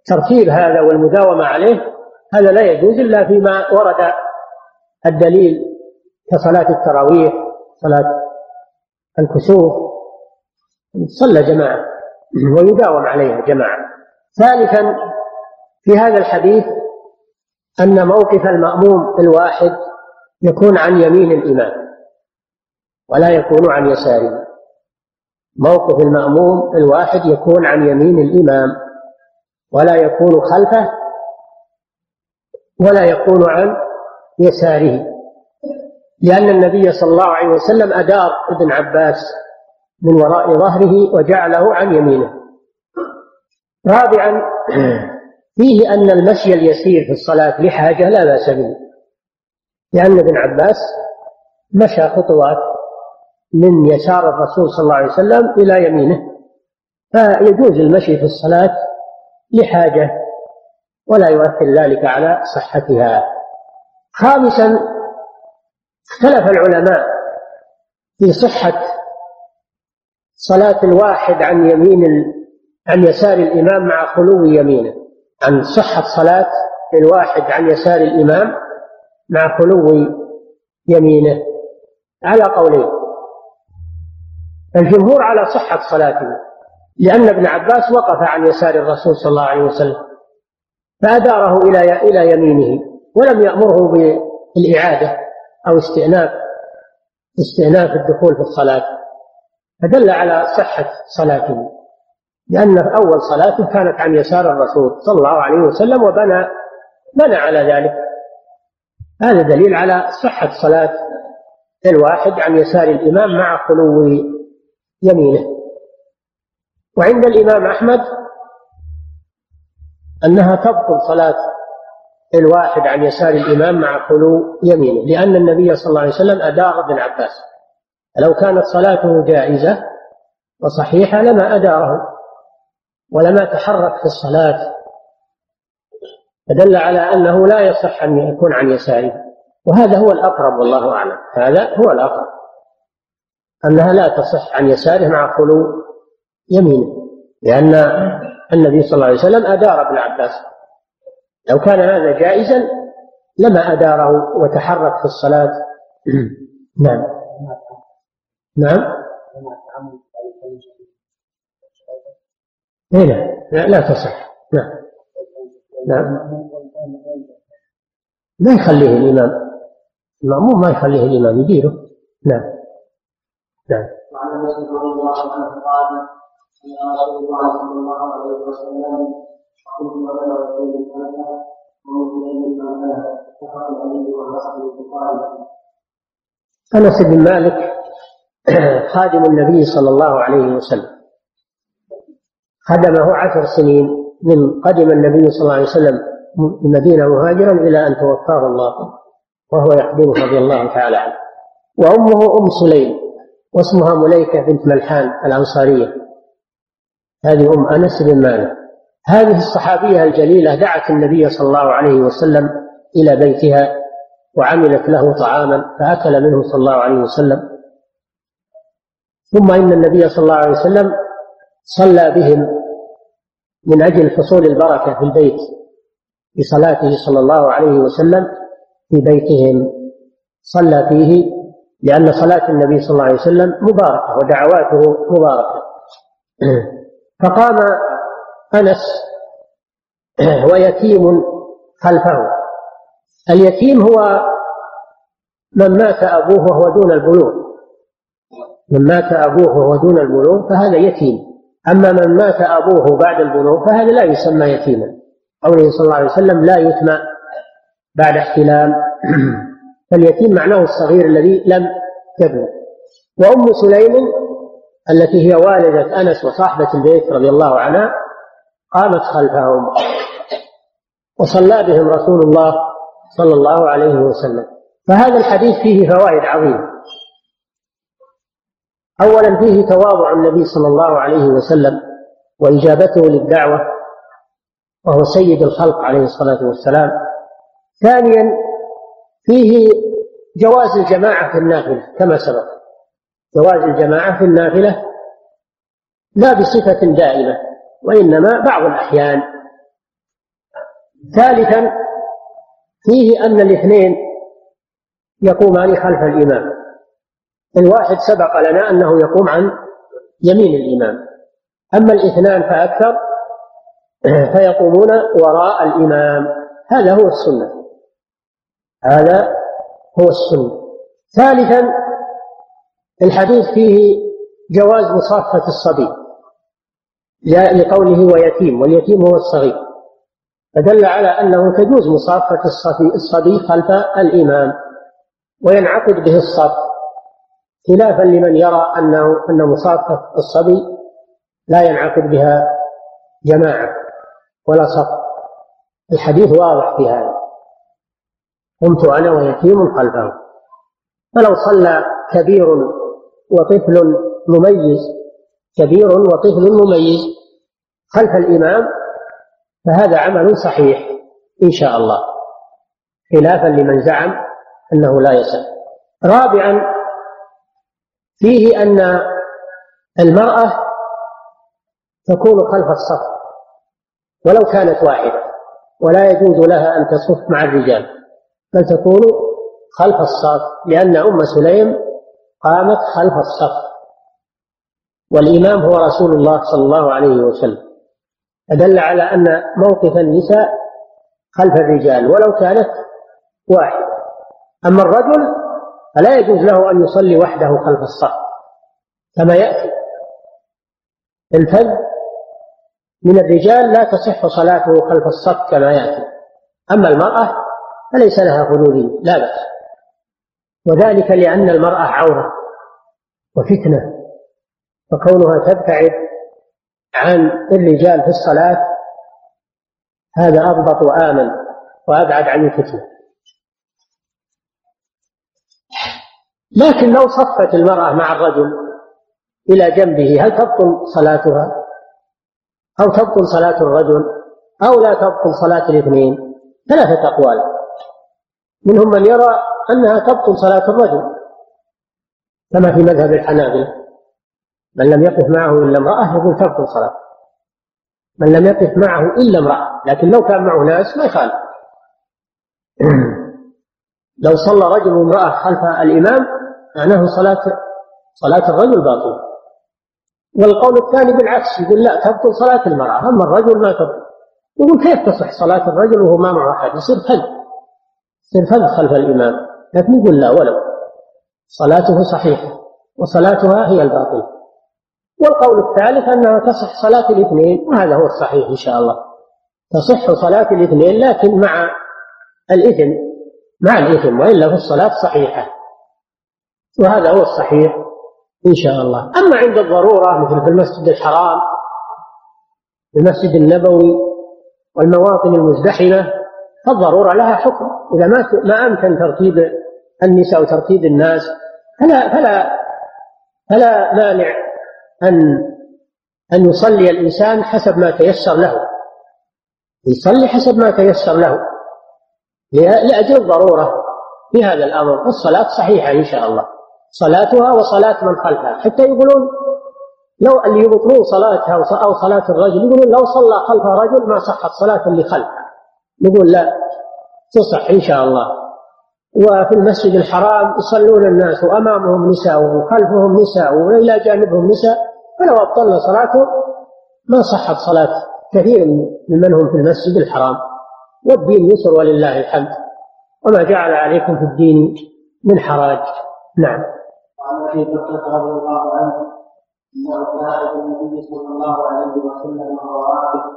ترتيب هذا والمداومة عليه هذا لا يجوز إلا فيما ورد الدليل كصلاة التراويح صلاة الكسوف. صلى جماعة [clears throat] ويداوم عليها جماعة. ثالثا في هذا الحديث أن موقف المأموم الواحد يكون عن يمين الإمام ولا يكون عن يساره. موقف المأموم الواحد يكون عن يمين الإمام ولا يكون خلفه ولا يكون عن يساره لأن النبي صلى الله عليه وسلم أدار ابن عباس من وراء ظهره وجعله عن يمينه. رابعا فيه أن المشي اليسير في الصلاة لحاجة لا بأس به لأن ابن عباس مشى خطوات من يسار الرسول صلى الله عليه وسلم إلى يمينه فيجوز المشي في الصلاة لحاجة ولا يؤثر ذلك على صحتها. خامسا اختلف العلماء في صحة صلاة الواحد عن يمين عن يسار الإمام مع خلو يمينه. عن صحة صلاة الواحد عن يسار الإمام مع خلو يمينه. على قولين الجمهور على صحة صلاته لأن ابن عباس وقف عن يسار الرسول صلى الله عليه وسلم. فأداره إلى إلى يمينه ولم يأمره بالإعادة أو استئناف استئناف الدخول في الصلاة. فدل على صحة صلاته لأن أول صلاته كانت عن يسار الرسول صلى الله عليه وسلم وبنى بنى على ذلك. هذا دليل على صحة صلاة الواحد عن يسار الإمام مع خلو يمينه. وعند الإمام أحمد أنها تبطل صلاة الواحد عن يسار الإمام مع خلو يمينه لأن النبي صلى الله عليه وسلم أدار ابن عباس. لو كانت صلاته جائزة وصحيحة لما أداره ولما تحرك في الصلاة. فدل على أنه لا يصح أن يكون عن يساره. وهذا هو الأقرب والله أعلم. هذا هو الأقرب. أنها لا تصح عن يساره مع خلو يمينه. لأن النبي صلى الله عليه وسلم أدار ابن عباس. لو كان هذا جائزا لما أداره وتحرك في الصلاة. [clears throat] نعم. نعم. هنا إيه، لا, لا تصح. نعم. نعم. ما يخليه الإمام. المأموم ما يخليه الإمام يديره. نعم. نعم. وعن رضي الله عنه قال رسول الله صلى الله عليه وسلم عليه أنس بن مالك خادم النبي صلى الله عليه وسلم. خدمه عشر سنين من قدم النبي صلى الله عليه وسلم المدينة مهاجرا إلى أن توفاه الله وهو يخدمه رضي الله تعالى عنه. وأمه أم سليم واسمها مليكة بنت ملحان الأنصارية. هذه أم أنس بن مالك. هذه الصحابية الجليلة دعت النبي صلى الله عليه وسلم إلى بيتها وعملت له طعاما فأكل منه صلى الله عليه وسلم. ثم إن النبي صلى الله عليه وسلم صلى بهم من أجل حصول البركة في البيت بصلاته صلى الله عليه وسلم في بيتهم. صلى فيه لأن صلاة النبي صلى الله عليه وسلم مباركة ودعواته مباركة. [clears throat] فقام أنس ويتيم خلفه. اليتيم هو من مات أبوه وهو دون البلوغ. من مات أبوه وهو دون البلوغ فهذا يتيم. أما من مات أبوه بعد البلوغ فهذا لا يسمى يتيما. قوله صلى الله عليه وسلم لا يتمى بعد احتلام. [clears throat] فاليتيم معناه الصغير الذي لم يبلغ. وأم سليم التي هي والدة أنس وصاحبة البيت رضي الله عنها قامت خلفهم وصلى بهم رسول الله صلى الله عليه وسلم. فهذا الحديث فيه فوائد عظيمة. أولا فيه تواضع النبي صلى الله عليه وسلم وإجابته للدعوة وهو سيد الخلق عليه الصلاة والسلام. ثانيا فيه جواز الجماعة في النافلة كما سبق. جواز الجماعة في النافلة لا بصفة دائمة وإنما بعض الأحيان. ثالثا فيه أن الاثنين يقومان خلف الإمام. الواحد سبق لنا أنه يقوم عن يمين الإمام. أما الاثنان فأكثر فيقومون وراء الإمام. هذا هو السنة. هذا هو السنة. ثالثا الحديث فيه جواز مصافة الصبي لقوله ويتيم واليتيم هو الصغير. فدل على أنه تجوز مصافة الصبي خلف الإمام وينعقد به الصف خلافا لمن يرى أنه أن مصافة الصبي لا ينعقد بها جماعة ولا صف. الحديث واضح في هذا. قمت أنا ويتيم خلفه. فلو صلى كبير وطفل مميز كبير وطفل مميز. خلف الإمام فهذا عمل صحيح إن شاء الله خلافا لمن زعم أنه لا يسع رابعا فيه أن المرأة تكون خلف الصف ولو كانت واحدة ولا يجوز لها أن تصف مع الرجال بل تكون خلف الصف لأن أم سليم قامت خلف الصف والإمام هو رسول الله صلى الله عليه وسلم. أدل على أن موقف النساء خلف الرجال ولو كانت واحدة. أما الرجل فلا يجوز له أن يصلي وحده خلف الصف كما يأتي. الفذ من الرجال لا تصح صلاته خلف الصف كما يأتي. أما المرأة فليس لها حدودية لا بأس. وذلك لأن المرأة عورة وفتنة فكونها تبتعد عن الرجال في الصلاة هذا أضبط وآمن وأبعد عن الفتنة. لكن لو صفت المرأة مع الرجل إلى جنبه هل تبطل صلاتها؟ أو تبطل صلاة الرجل؟ أو لا تبطل صلاة الاثنين؟ ثلاثة أقوال. منهم من يرى أنها تبطل صلاة الرجل كما في مذهب الحنابلة. من لم يقف معه إلا امرأة يقول تبطل صلاة. من لم يقف معه إلا امرأة لكن لو كان معه ناس ما يخالف. [clears throat] لو صلى رجل وامرأة خلف الإمام معناه صلاة صلاة الرجل باطلة. والقول الثاني بالعكس يقول لا تبطل صلاة المرأة. أما الرجل ما تبطل. يقول كيف تصح صلاة الرجل وهو ما معه أحد؟ يصير فذ يصير فذ خلف الإمام لكن يقول لا ولو. صلاته صحيحة وصلاتها هي الباطلة. والقول الثالث أنها تصح صلاة الاثنين وهذا هو الصحيح إن شاء الله. تصح صلاة الاثنين لكن مع الإثم مع الإثم وإلا في الصلاة صحيحة. وهذا هو الصحيح إن شاء الله. أما عند الضرورة مثل في المسجد الحرام المسجد النبوي والمواطن المزدحمة فالضرورة لها حكم. إذا ما ما أمكن ترتيب النساء وترتيب الناس فلا فلا فلا مانع أن أن يصلي الإنسان حسب ما تيسر له. يصلي حسب ما تيسر له. لأجل الضرورة في هذا الأمر. الصلاة صحيحة إن شاء الله. صلاتها وصلاة من خلفها. حتى يقولون لو اللي يبطلون صلاتها أو صلاة الرجل يقولون لو صلى خلف رجل ما صحت صلاة اللي خلفها نقول لا تصح إن شاء الله. وفي المسجد الحرام يصلون الناس وأمامهم نساء وخلفهم نساء وإلى جانبهم نساء فلو أبطلنا صلاته ما صحت صلاة كثير ممن هم في المسجد الحرام. والدين يسر ولله الحمد. وما جعل عليكم في الدين من حرج. نعم. وعن ابي بكر رضي الله عنه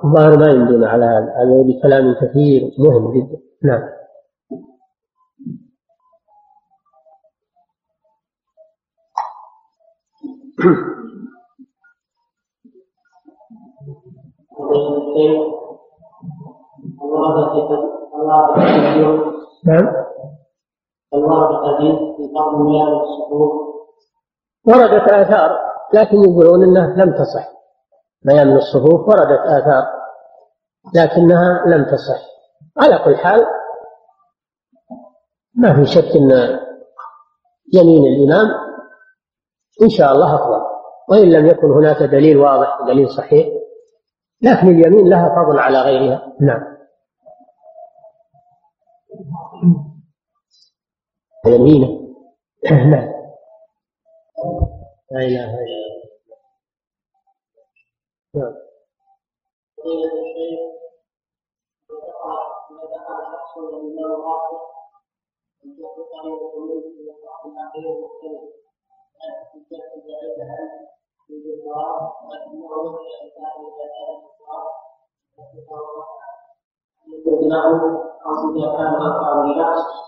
الظاهر ما يمدون على هذا هذا يبي كلام كثير مهم جدا. نعم. نعم. ورد في فضل مياه الصخور وردت آثار. لكن يقولون أنها لم تصح. بيان الصفوف وردت آثار لكنها لم تصح. على كل حال ما في شك أن يمين الإمام إن شاء الله أفضل. وإن لم يكن هناك دليل واضح دليل صحيح لكن اليمين لها فضل على غيرها. نعم. يمينه [clears throat] نعم. لا إله إلا الله. نعم. أو إذا كان أقرأ لنفسه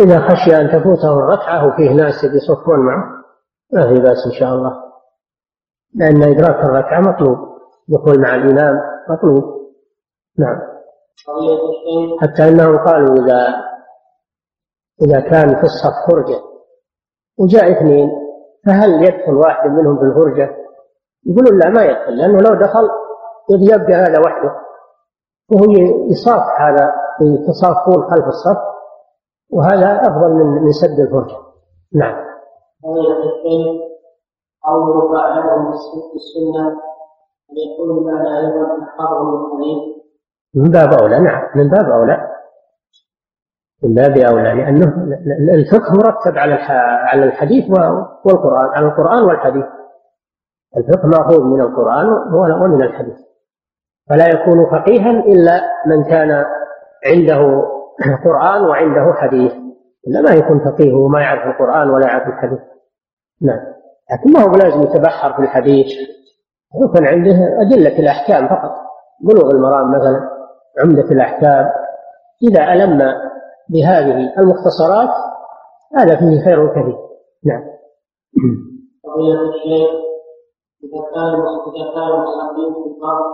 إذا خشي أن تفوته الركعة وفيه ناس يصفون معه ما في بأس إن شاء الله. لأن إدراك الركعة مطلوب. دخول مع الإمام مطلوب. نعم. حتى أنهم قالوا إذا إذا كان في الصف فرجة وجاء اثنين فهل يدخل واحد منهم في الفرجة؟ يقولون لا ما يدخل لأنه لو دخل يبقى هذا وحده. وهو يصاف هذا يتصافون خلف الصف وهذا أفضل من من سد الفرجة نعم. أو السنة معنى أيضا من باب أولى. نعم. من باب أولى. من باب أولى. لأنه الفقه مرتب على على الحديث والقرآن. على القرآن والحديث. الفقه مأخوذ من القرآن ومن الحديث. فلا يكون فقيها إلا من كان عنده قرآن وعنده حديث. إلا ما يكون فقيه وما يعرف القرآن ولا يعرف الحديث. نعم. لكن ما هو لازم يتبحر في الحديث. يكون عنده أدلة الأحكام فقط. بلوغ المرام مثلا عمدة الأحكام. إذا ألم بهذه المختصرات هذا فيه خير كثير. نعم. فضيلة الشيخ إذا كان إذا كان المصلين في الأرض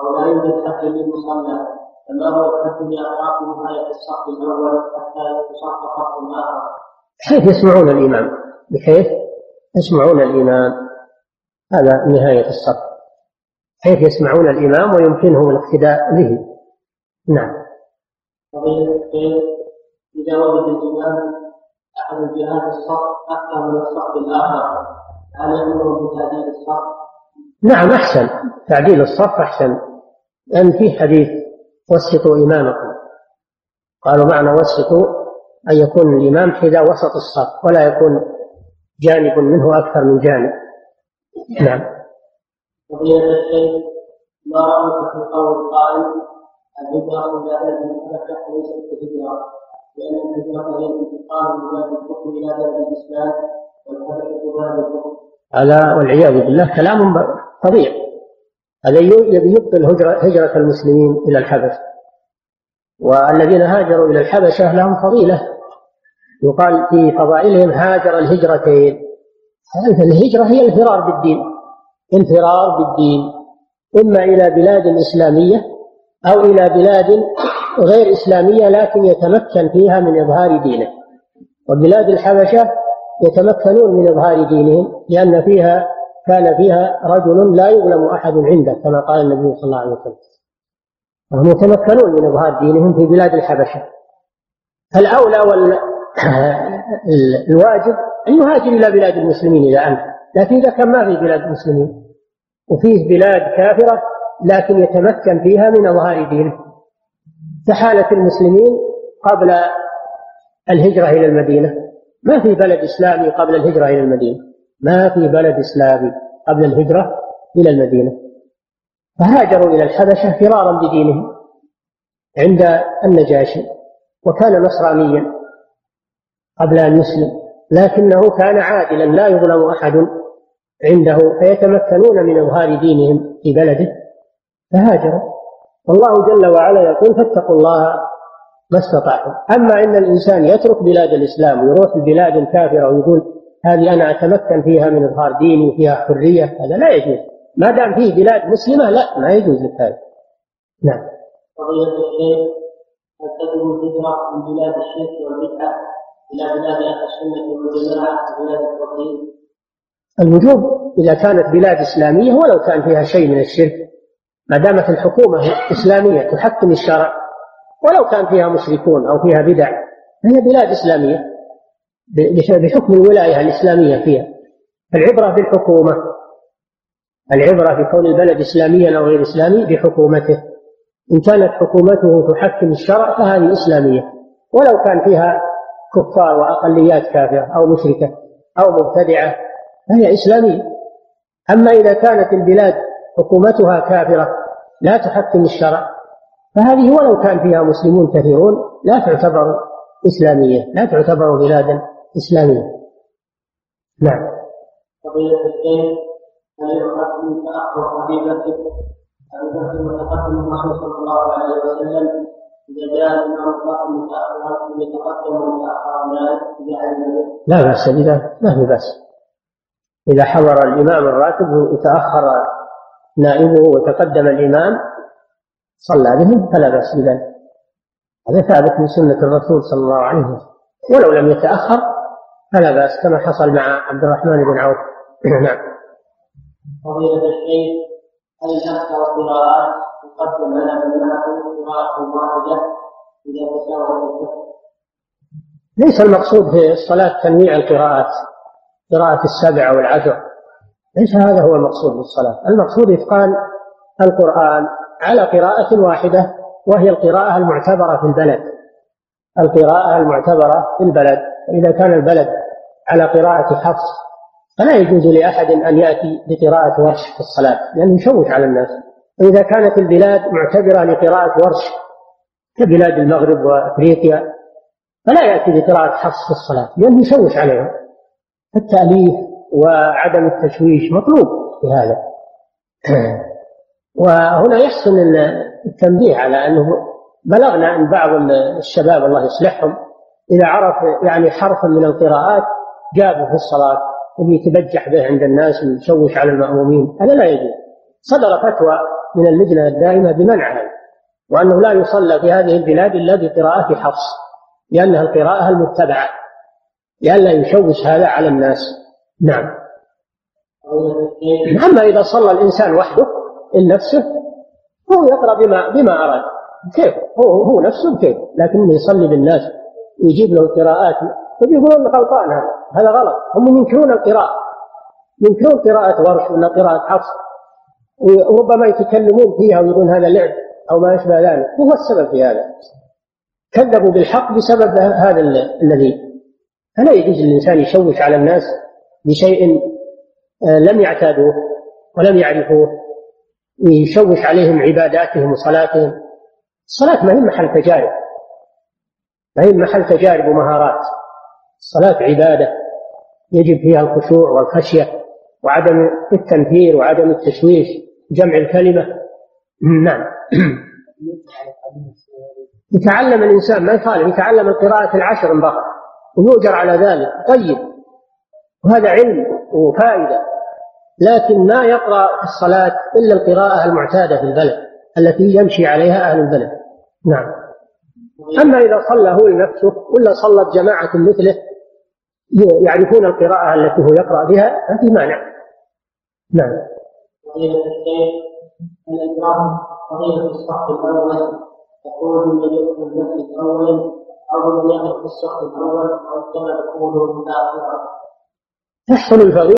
أو لا يوجد حد للمصلى فما هو الحد بأطراف نهاية الصف الأول حتى يصف صف آخر بحيث يسمعون الإمام بحيث يسمعون الإمام هذا نهاية الصف حيث يسمعون الإمام ويمكنهم الاقتداء به؟ نعم. إذا وجد الإمام أحد جهات الصف أكثر من الصف الآخر. هل يأمر بتعديل الصف؟ نعم أحسن. تعديل الصف أحسن. لأن في حديث وسطوا إمامكم. قالوا معنى وسطوا أن يكون الإمام حذاء وسط الصف ولا يكون جانب منه أكثر من جانب. نعم. الشيخ ما في قول القائل إلى ليست لأن إلى الإسلام والعياذ بالله كلام فظيع هذا يبي يبطل هجرة المسلمين إلى الحبشة. والذين هاجروا إلى الحبشة لهم فضيلة. يقال في فضائلهم هاجر الهجرتين. الهجرة هي الفرار بالدين. انفرار بالدين. إما إلى بلاد إسلامية أو إلى بلاد غير إسلامية لكن يتمكن فيها من إظهار دينه. وبلاد الحبشة يتمكنون من إظهار دينهم لأن فيها كان فيها رجل لا يظلم أحد عنده كما قال النبي صلى الله عليه وسلم. وهم يتمكنون من إظهار دينهم في بلاد الحبشة. فالأولى وال [clears throat] الواجب أن يهاجر إلى بلاد المسلمين إذا أمكن لكن إذا كان ما في بلاد المسلمين وفيه بلاد كافرة لكن يتمكن فيها من إظهار دينه. كحالة المسلمين قبل الهجرة إلى المدينة. ما في بلد إسلامي قبل الهجرة إلى المدينة. ما في بلد إسلامي قبل الهجرة إلى المدينة. فهاجروا إلى الحبشة فرارا بدينهم عند النجاشي وكان نصرانيا قبل أن يسلم لكنه كان عادلا لا يظلم أحد عنده فيتمكنون من إظهار دينهم في بلده. فهاجروا. والله جل وعلا يقول فاتقوا الله ما استطعتم أما إن الإنسان يترك بلاد الإسلام ويروح البلاد الكافرة ويقول هذه أنا أتمكن فيها من إظهار ديني فيها حرية هذا لا يجوز. ما دام فيه بلاد مسلمة لا ما يجوز لك هذا نعم. قضية الشيخ هل الهجرة من بلاد الشرك والبدعة إلى بلاد أهل السنة والجماعة بلاد التوحيد؟ الوجوب إذا كانت بلاد إسلامية ولو كان فيها شيء من الشرك. ما دامت الحكومة إسلامية تحكم الشرع ولو كان فيها مشركون أو فيها بدع فهي بلاد إسلامية. بحكم الولاية الإسلامية فيها. العبرة بالحكومة العبرة في كون البلد إسلاميا أو غير إسلامي بحكومته. إن كانت حكومته تحكم الشرع فهذه إسلامية. ولو كان فيها كفار وأقليات كافرة أو مشركة أو مبتدعة فهي إسلامية. أما إذا كانت البلاد حكومتها كافرة لا تحكم الشرع فهذه ولو كان فيها مسلمون كثيرون لا تعتبر إسلامية. لا تعتبر بلادا إسلامية. نعم. قضية الشيخ هل يعد تأخر أبي بكر أبي بكر وتقدم الرسول صلى الله عليه وسلم إذا جاء الإمام القاسم متأخرا يتقدم ويتأخر ذلك لا بأس بذلك ما في بأس. إذا حضر الإمام الراتب وتأخر نائبه وتقدم الإمام صلى بهم فلا بأس بذلك هذا ثابت من سنة الرسول صلى الله عليه وسلم. ولو لم يتأخر فلا بأس كما حصل مع عبد الرحمن بن عوف. [clears throat] نعم. فضيلة الشيخ هل أكثر القراءات قراءة واحدة إذا تساوى ليس المقصود في الصلاة تنويع القراءات قراءة السبع والعشر. ليس هذا هو المقصود بالصلاة. المقصود إتقان القرآن على قراءة واحدة. وهي القراءة المعتبرة في البلد. القراءة المعتبرة في البلد. إذا كان البلد على قراءة حفص فلا يجوز لأحد أن يأتي بقراءة ورش في الصلاة لأنه يشوش على الناس. وإذا كانت البلاد معتبرة لقراءة ورش كبلاد المغرب وأفريقيا فلا يأتي بقراءة حفص في الصلاة لأنه يشوش عليهم. التأليف وعدم التشويش مطلوب في هذا. [clears throat] وهنا يحسن التنبيه على أنه بلغنا أن بعض الشباب الله يصلحهم إذا عرف يعني حرفا من القراءات جابه في الصلاة ويتبجح به عند الناس ويشوش على المأمومين. هذا لا يجوز. صدر فتوى من اللجنة الدائمة بمنع هذا وأنه لا يصلى في هذه البلاد إلا بقراءة حفص لأنها القراءة المتبعة لئلا يشوش هذا على الناس. نعم. أما إذا صلى الإنسان وحده لنفسه هو يقرأ بما بما أراد. كيف؟ هو هو نفسه كيف؟ لكنه يصلي بالناس ويجيب له قراءات. فبيقولون غلطان هذا. هذا غلط. هم ينكرون القراءة. ينكرون قراءة ورش ولا قراءة حفص. وربما يتكلمون فيها ويقولون هذا لعب أو ما أشبه ذلك. هو السبب في هذا. كذبوا بالحق بسبب هذا الذي. فلا يجوز للإنسان يشوش على الناس بشيء آه، لم يعتادوه ولم يعرفوه. يشوش عليهم عباداتهم وصلاتهم. الصلاة ما هي محل تجارب. ما هي محل تجارب ومهارات. الصلاة عبادة. يجب فيها الخشوع والخشية وعدم التنفير وعدم التشويش. جمع الكلمة. نعم. [clears throat] يتعلم الإنسان ما يخالف يتعلم القراءة العشر انبقى ويؤجر على ذلك. طيب. وهذا علم وفائدة. لكن ما يقرأ في الصلاة إلا القراءة المعتادة في البلد التي يمشي عليها أهل البلد. نعم. أما إذا صلى هو لنفسه ولا صلت جماعة مثله يعرفون القراءة التي هو يقرأ بها ما في مانع. نعم. الإكرام فضيلة الصف الأول يقول المسجد أولا أو يقف في الصف الأول أو كما تقول في الآخرة. تحصل الفضيلة